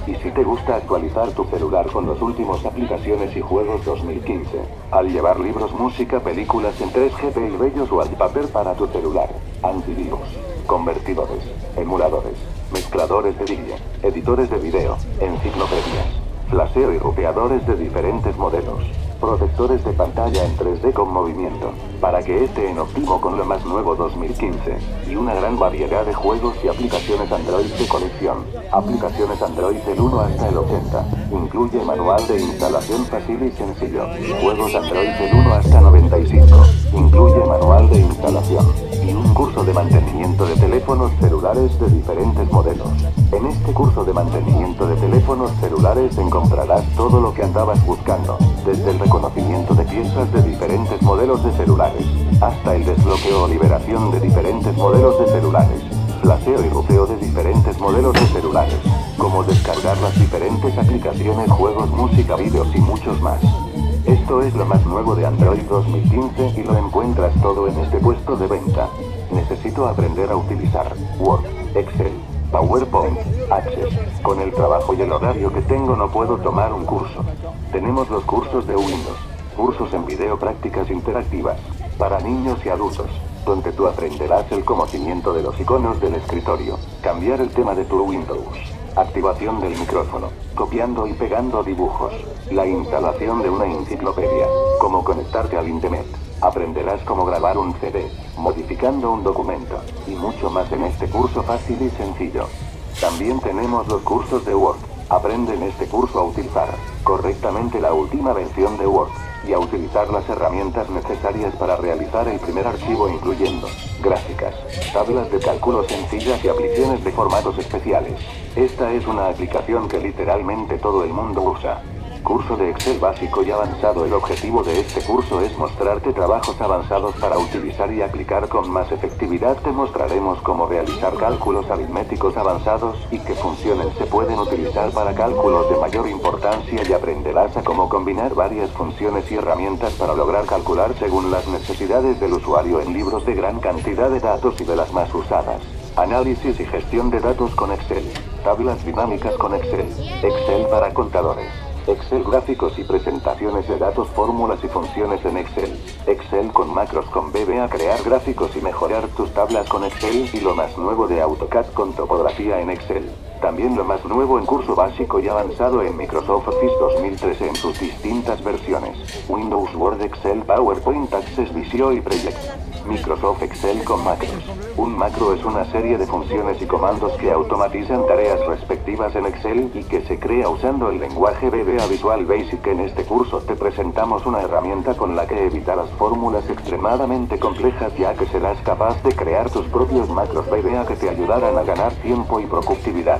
Y si te gusta actualizar tu celular con los últimos aplicaciones y juegos 2015, al llevar libros, música, películas en 3GP y bellos wallpaper para tu celular, antivirus, convertidores, emuladores, mezcladores de vídeo, editores de video, enciclopedias, flasheo y rupeadores de diferentes modelos, protectores de pantalla en 3D con movimiento, para que esté en óptimo con lo más nuevo 2015, y una gran variedad de juegos y aplicaciones Android de colección, aplicaciones Android del 1 hasta el 80, incluye manual de instalación fácil y sencillo, juegos Android del 1 hasta 95, incluye manual de instalación, y un curso de mantenimiento de teléfonos celulares de diferentes modelos. En este curso de mantenimiento de teléfonos celulares encontrarás todo lo que andabas buscando, desde el reconocimiento de piezas de diferentes modelos de hasta el desbloqueo o liberación de diferentes modelos de celulares, flasheo y rufeo de diferentes modelos de celulares, como descargar las diferentes aplicaciones, juegos, música, vídeos y muchos más. Esto es lo más nuevo de Android 2015 y lo encuentras todo en este puesto de venta. Necesito aprender a utilizar Word, Excel, PowerPoint, Access. Con el trabajo y el horario que tengo no puedo tomar un curso. Tenemos los cursos de Windows, cursos en video prácticas interactivas, para niños y adultos, donde tú aprenderás el conocimiento de los iconos del escritorio, cambiar el tema de tu Windows, activación del micrófono, copiando y pegando dibujos, la instalación de una enciclopedia, cómo conectarte al Internet. Aprenderás cómo grabar un CD, modificando un documento, y mucho más en este curso fácil y sencillo. También tenemos los cursos de Word. Aprende en este curso a utilizar correctamente la última versión de Word y a utilizar las herramientas necesarias para realizar el primer archivo incluyendo gráficas, tablas de cálculo sencillas y aplicaciones de formatos especiales. Esta es una aplicación que literalmente todo el mundo usa. Curso de Excel básico y avanzado. El objetivo de este curso es mostrarte trabajos avanzados para utilizar y aplicar con más efectividad. Te mostraremos cómo realizar cálculos aritméticos avanzados y qué funciones se pueden utilizar para cálculos de mayor importancia y aprenderás a cómo combinar varias funciones y herramientas para lograr calcular según las necesidades del usuario en libros de gran cantidad de datos y de las más usadas. Análisis y gestión de datos con Excel. Tablas dinámicas con Excel. Excel para contadores. Excel gráficos y presentaciones de datos, fórmulas y funciones en Excel. Excel con macros con VBA, crear gráficos y mejorar tus tablas con Excel y lo más nuevo de AutoCAD con topografía en Excel. También lo más nuevo en curso básico y avanzado en Microsoft Office 2013 en sus distintas versiones. Windows, Word, Excel, PowerPoint, Access, Visio y Project. Microsoft Excel con macros. Un macro es una serie de funciones y comandos que automatizan tareas respectivas en Excel y que se crea usando el lenguaje VBA Visual Basic. En este curso te presentamos una herramienta con la que evitarás fórmulas extremadamente complejas ya que serás capaz de crear tus propios macros VBA que te ayudarán a ganar tiempo y productividad.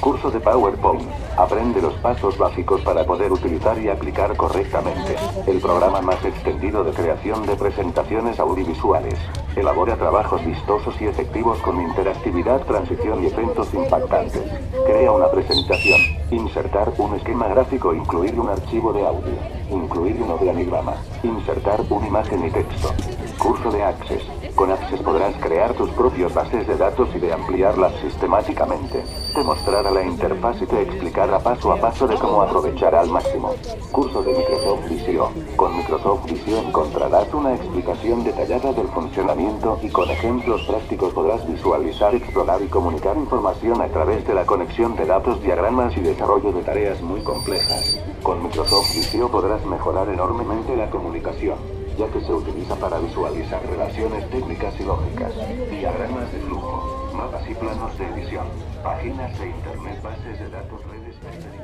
Curso de PowerPoint. Aprende los pasos básicos para poder utilizar y aplicar correctamente. El programa más extendido de creación de presentaciones audiovisuales. Elabora trabajos vistosos y efectivos con interactividad, transición y eventos impactantes. Crea una presentación. Insertar un esquema gráfico, incluir un archivo de audio. Incluir un organigrama. Insertar una imagen y texto. Curso de Access. Con Access podrás crear tus propias bases de datos y de ampliarlas sistemáticamente. Te mostrará la interfaz y te explicará paso a paso de cómo aprovechar al máximo. Curso de Microsoft Visio. Con Microsoft Visio encontrarás una explicación detallada del funcionamiento y con ejemplos prácticos podrás visualizar, explorar y comunicar información a través de la conexión de datos, diagramas y desarrollo de tareas muy complejas. Con Microsoft Visio podrás mejorar enormemente la comunicación ya que se utiliza para visualizar relaciones técnicas y lógicas, diagramas de flujo, mapas y planos de edición, páginas de internet, bases de datos, redes de de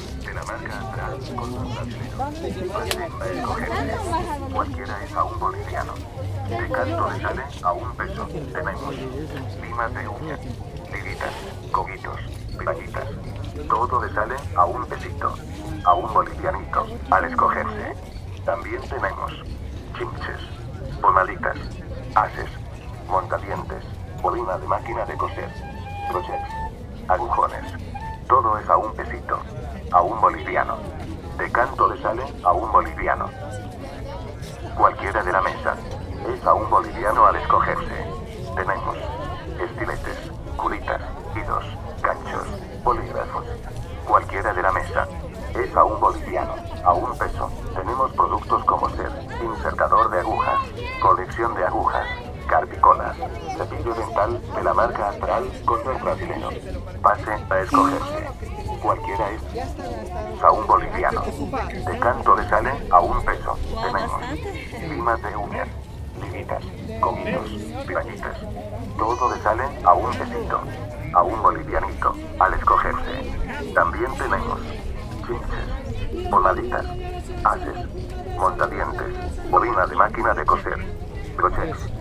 de la marca Astral con los brasileños. Cualquiera es a un boliviano. De canto de sale a un peso. Tenemos limas de uña, liritas, coguitos, pirañitas. Todo de sale a un pesito. A un bolivianito. Al escogerse. También tenemos chinches, pomaditas, ases, montadientes, bobina de máquina de coser, crochets, agujones. Todo es a un pesito, a un boliviano. De canto de sale a un boliviano. Cualquiera de la mesa es a un boliviano al escogerse. Tenemos estiletes, culitas, hilos, ganchos, bolígrafos. Cualquiera de la mesa es a un boliviano, a un peso. Tenemos productos como ser insertador de agujas, colección de agujas, carpicolas, cepillo dental de la marca Astral con los brasileños. Pase a escogerse. Cualquiera es a un boliviano. De canto de sale a un peso. Tenemos limas de uñas, limitas, comitos, pirañitas. Todo de sale a un pesito. A un bolivianito al escogerse. También tenemos chinches, pomaditas, haces, montadientes, bobina de máquina de coser, crochets,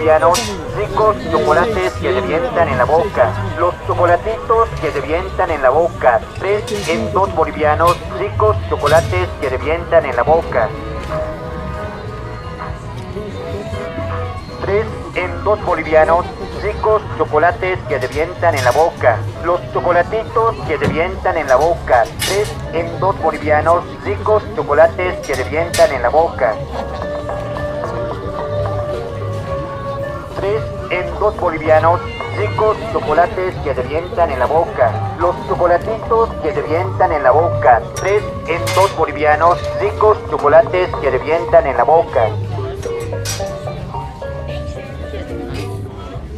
bolivianos, ricos chocolates que te vientan en la boca. Los chocolatitos que te vientan en la boca. Tres en dos bolivianos, ricos chocolates que te vientan en la boca. Tres en dos bolivianos, ricos chocolates que te vientan en la boca. Los chocolatitos que te vientan en la boca. Tres en dos bolivianos, ricos chocolates que te vientan en la boca. Dos bolivianos, ricos chocolates que te vientan en la boca. Los chocolatitos que te vientan en la boca. Tres en dos bolivianos, ricos chocolates que te vientan en la boca.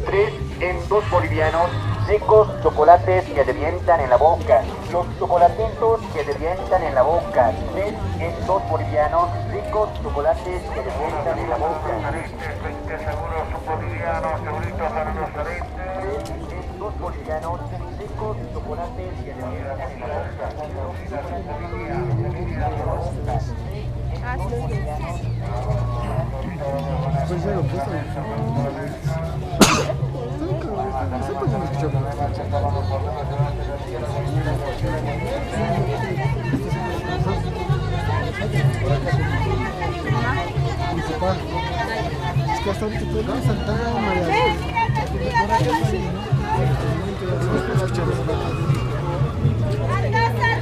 Tres en dos bolivianos, ricos chocolates que te vientan en la boca. Los chocolatitos que te vientan en la boca. Tres en dos bolivianos, ricos chocolates que te vientan en la boca. Tres en dos bolivianos, ricos chocolates que te vientan en la boca. Es que hasta ahorita María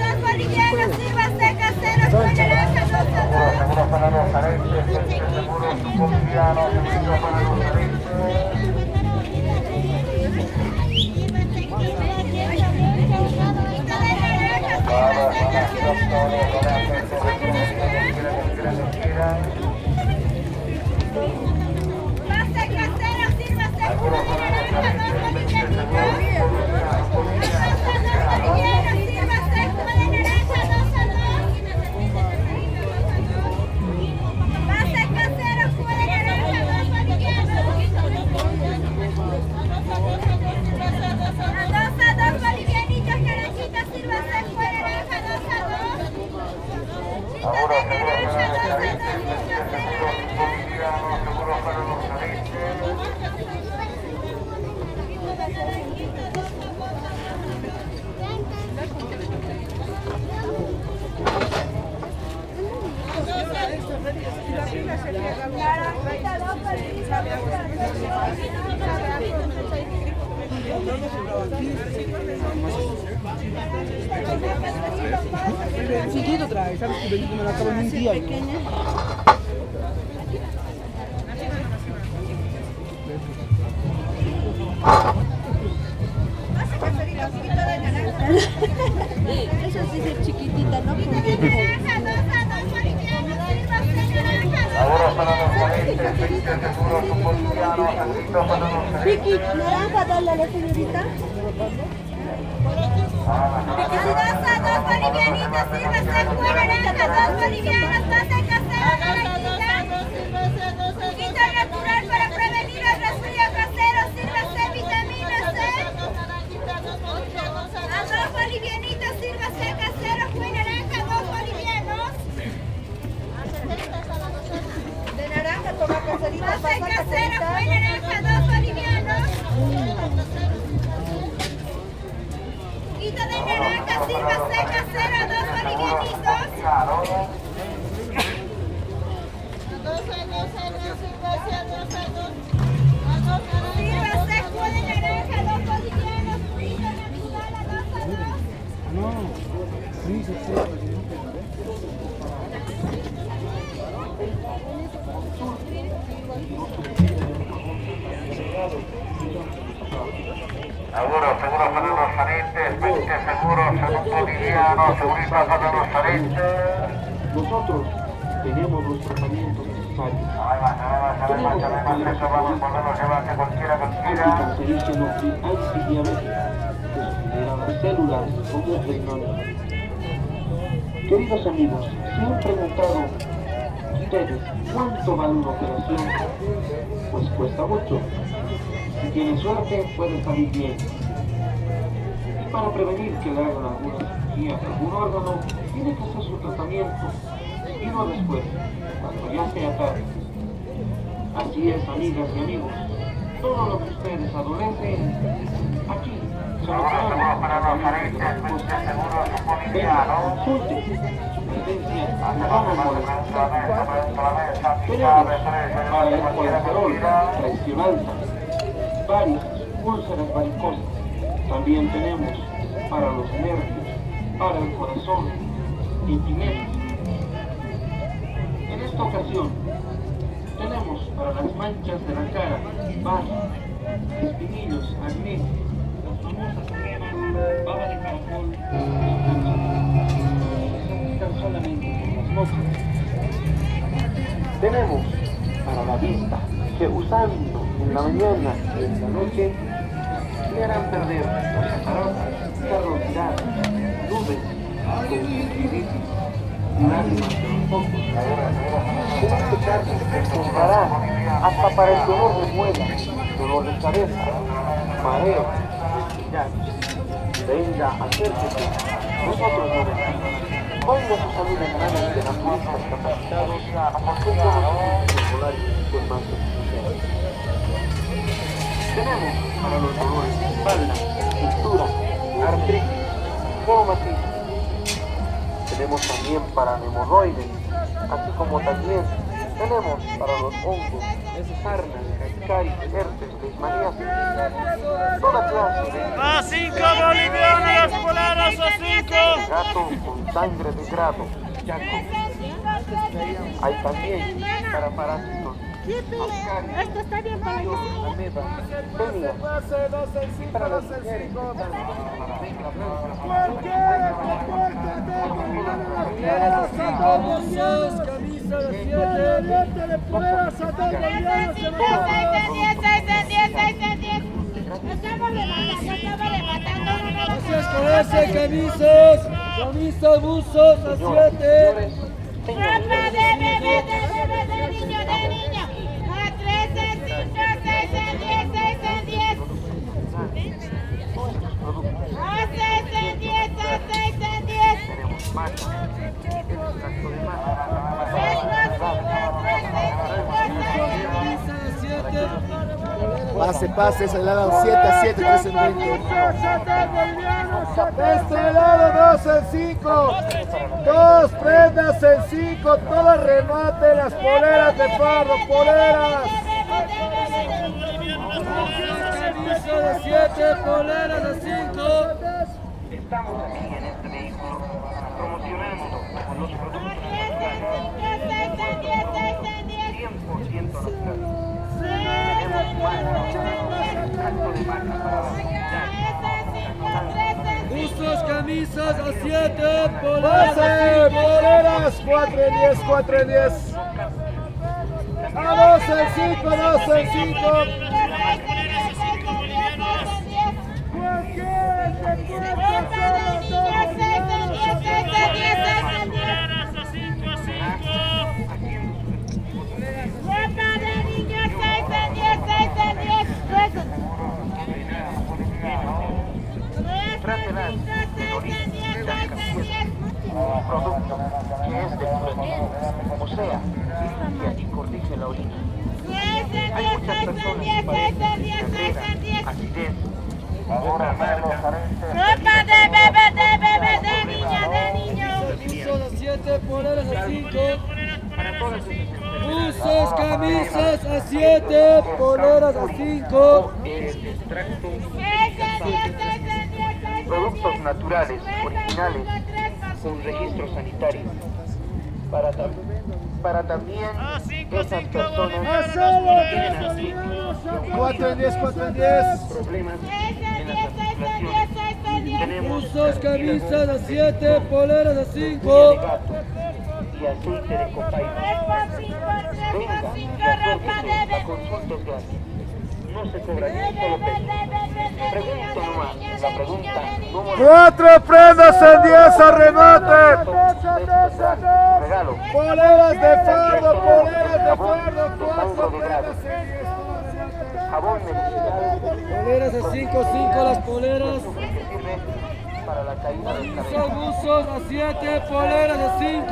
dos bolivianos, sírvase caseros con naranja, Pase casero, sírvase Chiquito trae, ¿sabes que me lo acabo en un día? Salir bien. Y para prevenir que le hagan alguna cirugía algún órgano, tiene que hacer su tratamiento. Y no después, cuando ya sea tarde. Así es, amigas y amigos. Todo lo que ustedes adolecen, aquí se lo Seguro para los salientes, 20 seguros un boliviano. Consulte su presencia y vamos a molestar. Tenemos Tenemos para el colesterol, varias úlceras varicosas. También tenemos para los nervios, para el corazón, epilepsia. En esta ocasión tenemos para las manchas de la cara, barro, espinillos, acné, las famosas cremas, baba de caracol, se aplican solamente por las. Tenemos para la vista que usando en la mañana y en la noche le harán perder las carrosidad, nubes, conjuntivitis, lágrimas los ojos. Este caso se comprará hasta para el dolor de muela, dolor de cabeza, mareo, ya. Venga, acérquese, nosotros lo decimos. Ponga su salud en manos de analistas capacitados con conocimientos escolares con más. Tenemos para los dolores de espalda, cintura, artritis, reumatismo. Tenemos también para hemorroides, así como también tenemos para los hongos, sarnas, cascaris, herpes, leishmaniasis, toda clase de... ¡A cinco bolivianos las polaras, a cinco! gato con sangre de grado, yaco. Hay también para parásitos, Esto está bien para allá. amebas, ténias. Y para las mujeres, Gracias con ese, camisas, camisas, buzos, a siete. Ropa de bebé, 10. Pase pases, el lado 7 a 7, 3 en 20. De este lado 2 en 5. Dos prendas en 5. Todo remate, las poleras de Farro, poleras. Camisa de 7, poleras de 5. Estamos aquí en este Buzos, camisas a 7, poleras Pase, a 5. poleras, 4 en 10, 4 en 10. A 2 en 5, 2 en 5. un producto que es de o sea, y corrige la orina. Hay muchas personas que padecen diarrea, acidez, ahora Ropa de bebé, de bebé, de niña, de niño. Buzos a 7, poleras a 5. Buzos, camisas a 7, poleras a 5. productos naturales, originales, con registro sanitario. Para, tam- para también esas personas que tienen así 4 en 10, 4 en 10. problemas en las articulaciones. Tenemos camisas a 7, poleras a 5. y aceite de copaína. Venga y acérquese, la consulta es gratis. No se cobra ni un solo peso. Pregunta nomás, la pregunta número 4 prendas en 10 a remate. regalo. Poleras de fardo, poleras de fardo, 4 de grado. Jabón medicinal Poleras a 5, 5 las poleras. para la caída buzos a 7, poleras a 5.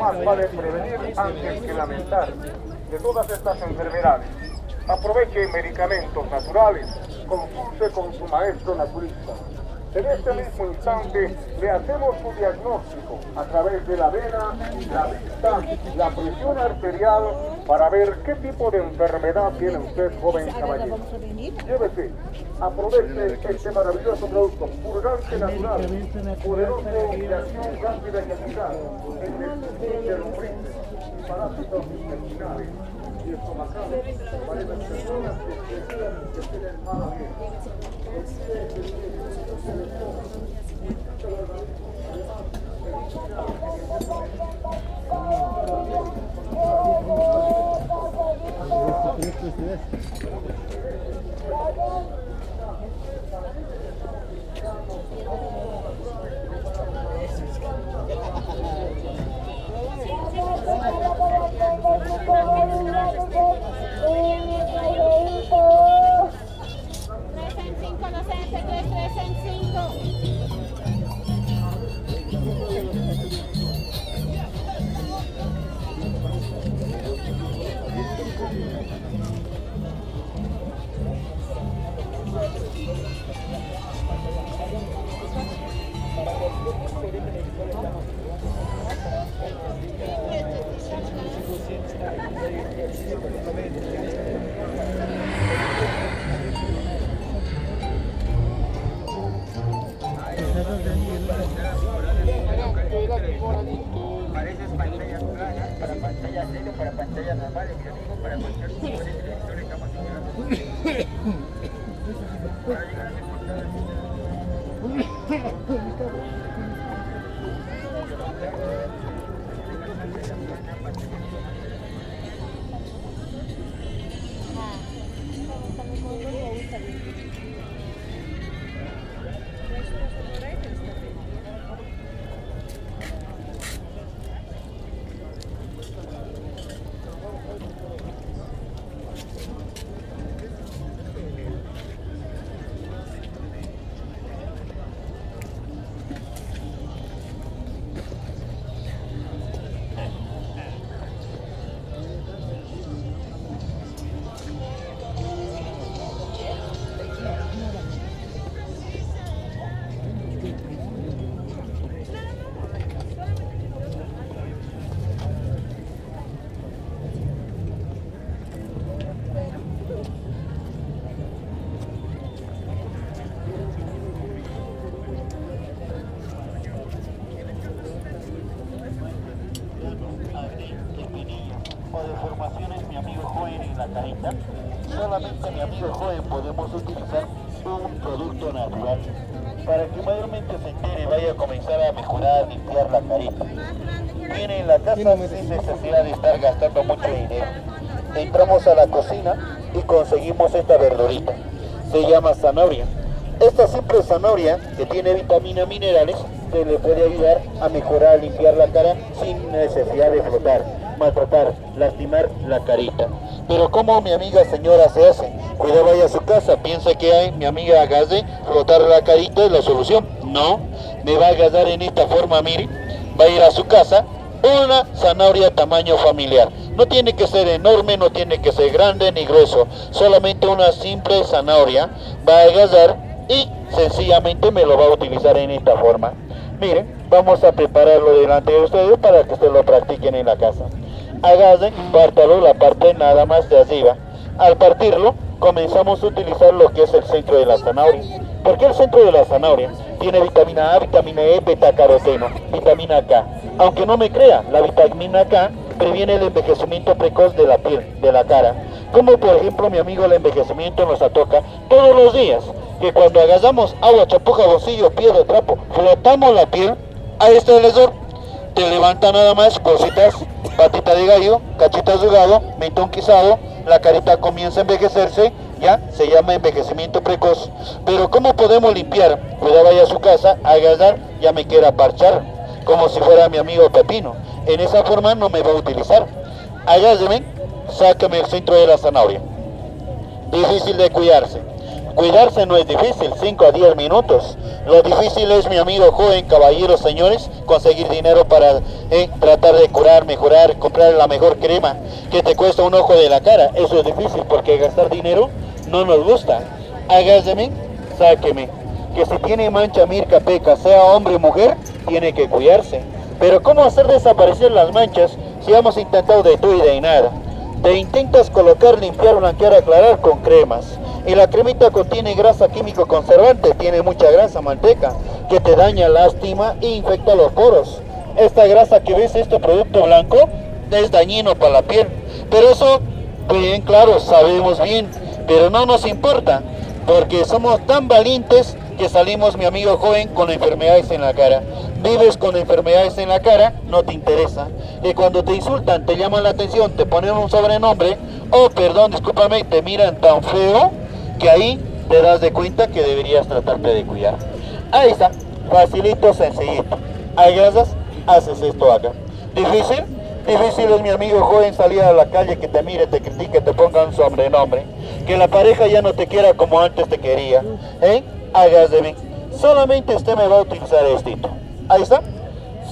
más vale prevenir antes que lamentar de todas estas enfermedades. Aproveche medicamentos naturales, consulte con su maestro naturista. En este mismo instante le hacemos su diagnóstico a través de la vena, la vista, la presión arterial para ver qué tipo de enfermedad tiene usted, joven caballero. Llévese, aproveche este maravilloso producto, purgante natural, poderoso de acción rápida y eficaz, en el de lombrices, parásitos intestinales y estomacales para las personas que que tienen mala Tres en cinco, Sin necesidad de estar gastando mucho dinero. Entramos a la cocina y conseguimos esta verdurita. Se llama zanahoria. Esta simple zanahoria que tiene vitamina minerales se le puede ayudar a mejorar, limpiar la cara sin necesidad de frotar, maltratar, lastimar la carita. Pero como mi amiga señora se hace, cuando vaya a su casa, piensa que hay mi amiga Agaze, frotar la carita es la solución. No, me va a agarrar en esta forma, mire, va a ir a su casa, una zanahoria tamaño familiar. No tiene que ser enorme, no tiene que ser grande ni grueso, solamente una simple zanahoria va a agarrar y sencillamente me lo va a utilizar en esta forma. Miren, vamos a prepararlo delante de ustedes para que ustedes lo practiquen en la casa. Agarren, pártalo la parte nada más de arriba. Al partirlo, comenzamos a utilizar lo que es el centro de la zanahoria. Porque el centro de la zanahoria tiene vitamina A, vitamina E, beta caroteno, vitamina K. Aunque no me crea, la vitamina K previene el envejecimiento precoz de la piel, de la cara. Como por ejemplo mi amigo el envejecimiento nos atoca todos los días. Que cuando agarramos agua, chapuja, bolsillo, piedra, trapo, flotamos la piel a este lesor. Te levanta nada más cositas, patita de gallo, cachitas de mentón quizado, la carita comienza a envejecerse, ya se llama envejecimiento precoz. Pero ¿cómo podemos limpiar? Cuidado vaya a su casa, agarrar, ya me quiera parchar, como si fuera mi amigo Pepino. En esa forma no me va a utilizar. Agárreme, sácame el centro de la zanahoria. Difícil de cuidarse. Cuidarse no es difícil, 5 a 10 minutos. Lo difícil es, mi amigo joven, caballeros, señores, conseguir dinero para eh, tratar de curar, mejorar, comprar la mejor crema que te cuesta un ojo de la cara. Eso es difícil porque gastar dinero no nos gusta. Agárreme, sáqueme. Que si tiene mancha, mirca, peca, sea hombre o mujer, tiene que cuidarse. Pero ¿cómo hacer desaparecer las manchas si hemos intentado de todo y de nada? Te intentas colocar, limpiar, blanquear, aclarar con cremas. Y la cremita contiene grasa químico conservante, tiene mucha grasa manteca, que te daña, lastima e infecta los poros. Esta grasa que ves, este producto blanco, es dañino para la piel. Pero eso, bien claro, sabemos bien, pero no nos importa, porque somos tan valientes que salimos, mi amigo joven, con enfermedades en la cara. Vives con enfermedades en la cara, no te interesa. Y cuando te insultan, te llaman la atención, te ponen un sobrenombre, o perdón, discúlpame, te miran tan feo, que ahí te das de cuenta que deberías tratarte de cuidar. Ahí está, facilito, sencillito. Hay grasas, haces esto acá. ¿Difícil? Difícil es mi amigo joven salir a la calle que te mire, te critique, te ponga un sobrenombre. Que la pareja ya no te quiera como antes te quería. ¿Eh? Hagas de mí. Solamente usted me va a utilizar estito. Ahí está.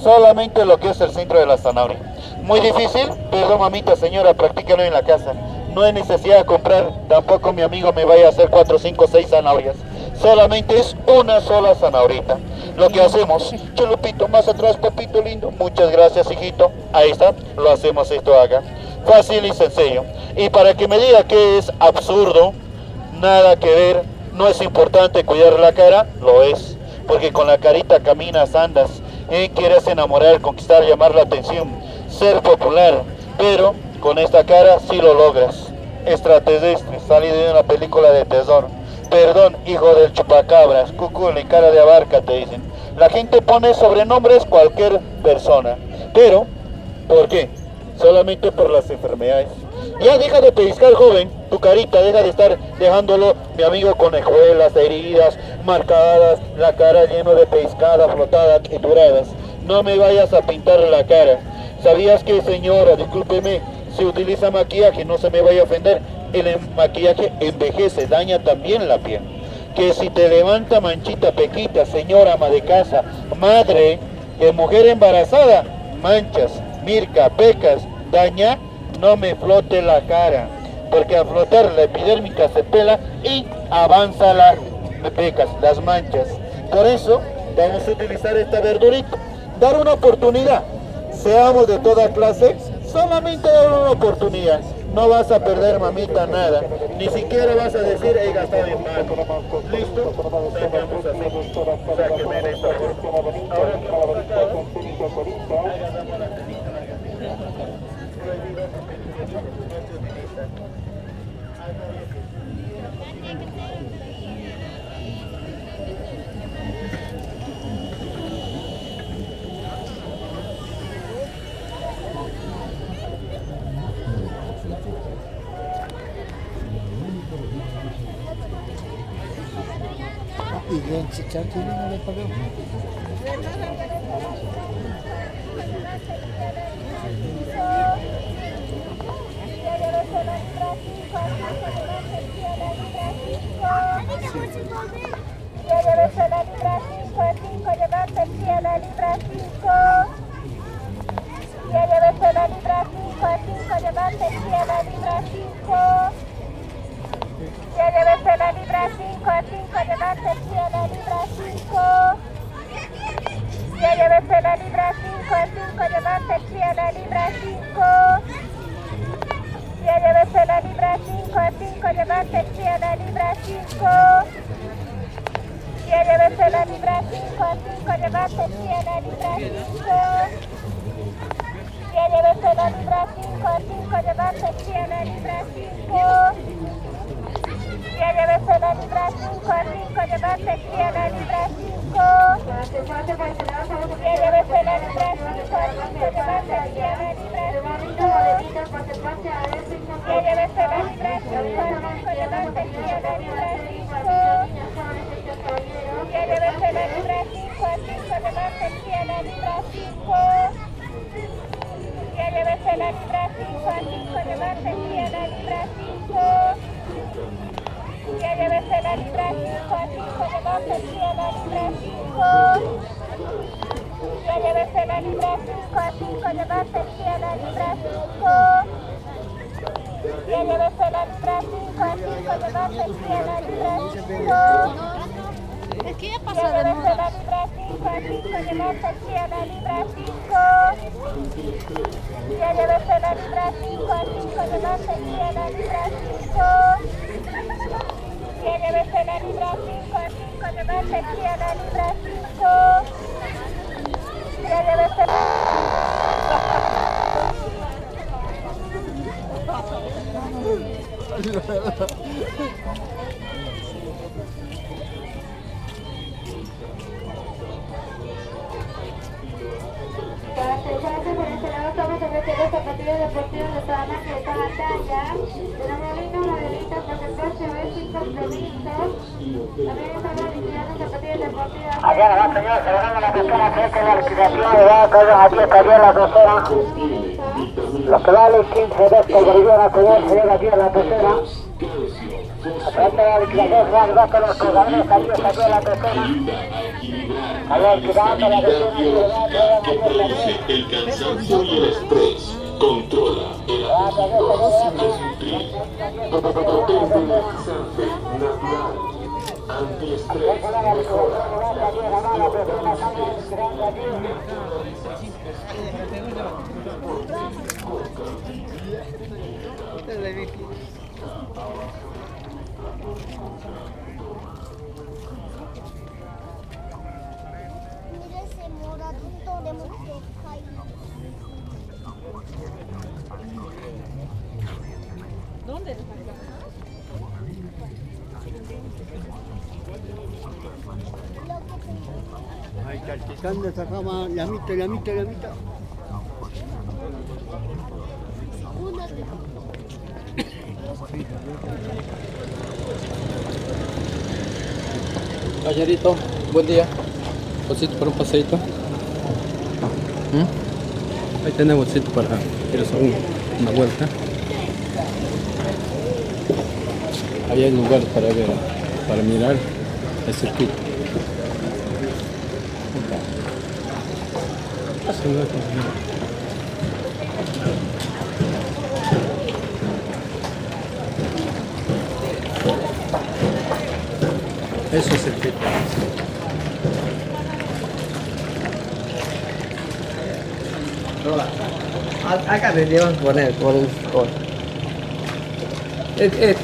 Solamente lo que es el centro de la zanahoria. Muy difícil, perdón mamita señora, practícalo en la casa. No hay necesidad de comprar, tampoco mi amigo me vaya a hacer 4, 5, 6 zanahorias. Solamente es una sola zanahorita. Lo que hacemos, chulupito, más atrás, papito lindo. Muchas gracias, hijito. Ahí está, lo hacemos esto acá. Fácil y sencillo. Y para que me diga que es absurdo, nada que ver, no es importante cuidar la cara, lo es. Porque con la carita caminas, andas, ¿eh? quieres enamorar, conquistar, llamar la atención, ser popular, Pero con esta cara sí lo logras. Extraterrestre, salido de una película de tesoro. Perdón, hijo del chupacabras, cucul y cara de abarca, te dicen. La gente pone sobrenombres cualquier persona. Pero, ¿por qué? Solamente por las enfermedades. Ya deja de pescar, joven, tu carita, deja de estar dejándolo, mi amigo, con ejuelas, heridas, marcadas, la cara lleno de pescada, flotada, quebradas. No me vayas a pintar la cara. ¿Sabías que, señora, discúlpeme, si utiliza maquillaje, no se me vaya a ofender, el maquillaje envejece, daña también la piel? Que si te levanta manchita pequita, señora ama de casa, madre, eh, mujer embarazada, manchas, mirca, pecas, daña, no me flote la cara, porque al flotar la epidérmica se pela y avanza las pecas, las manchas. Por eso vamos a utilizar esta verdurita, dar una oportunidad, seamos de toda clase, solamente dar una oportunidad. No vas a perder, mamita, nada. Ni siquiera vas a decir, he gastado en mal. ¿Listo? Y bien, chicharito, no le pagó. Ya La tercera. Reduce el cansancio y el estrés. Controla el Nutri. Relaxante natural. Antiestrés. Mejora. ¿Dónde Ahí está el titán de esa cama, la mitad, la mitad, la mitad. Gallerito, buen día. Pasito para un paseito. ¿Mm? Ahí tenemos bolsito para ir a un- una vuelta. Ahí hay lugar para ver, para mirar el circuito. Eso es como- Eso es el circuito. Acá tendríamos que poner por un por. Es, es.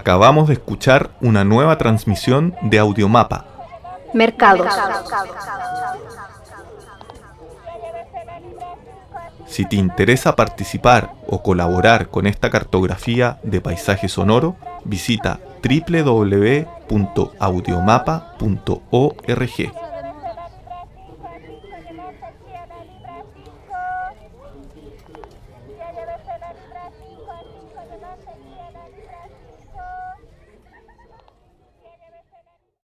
Acabamos de escuchar una nueva transmisión de Audiomapa. Mercados. Si te interesa participar o colaborar con esta cartografía de paisaje sonoro, visita www.audiomapa.org.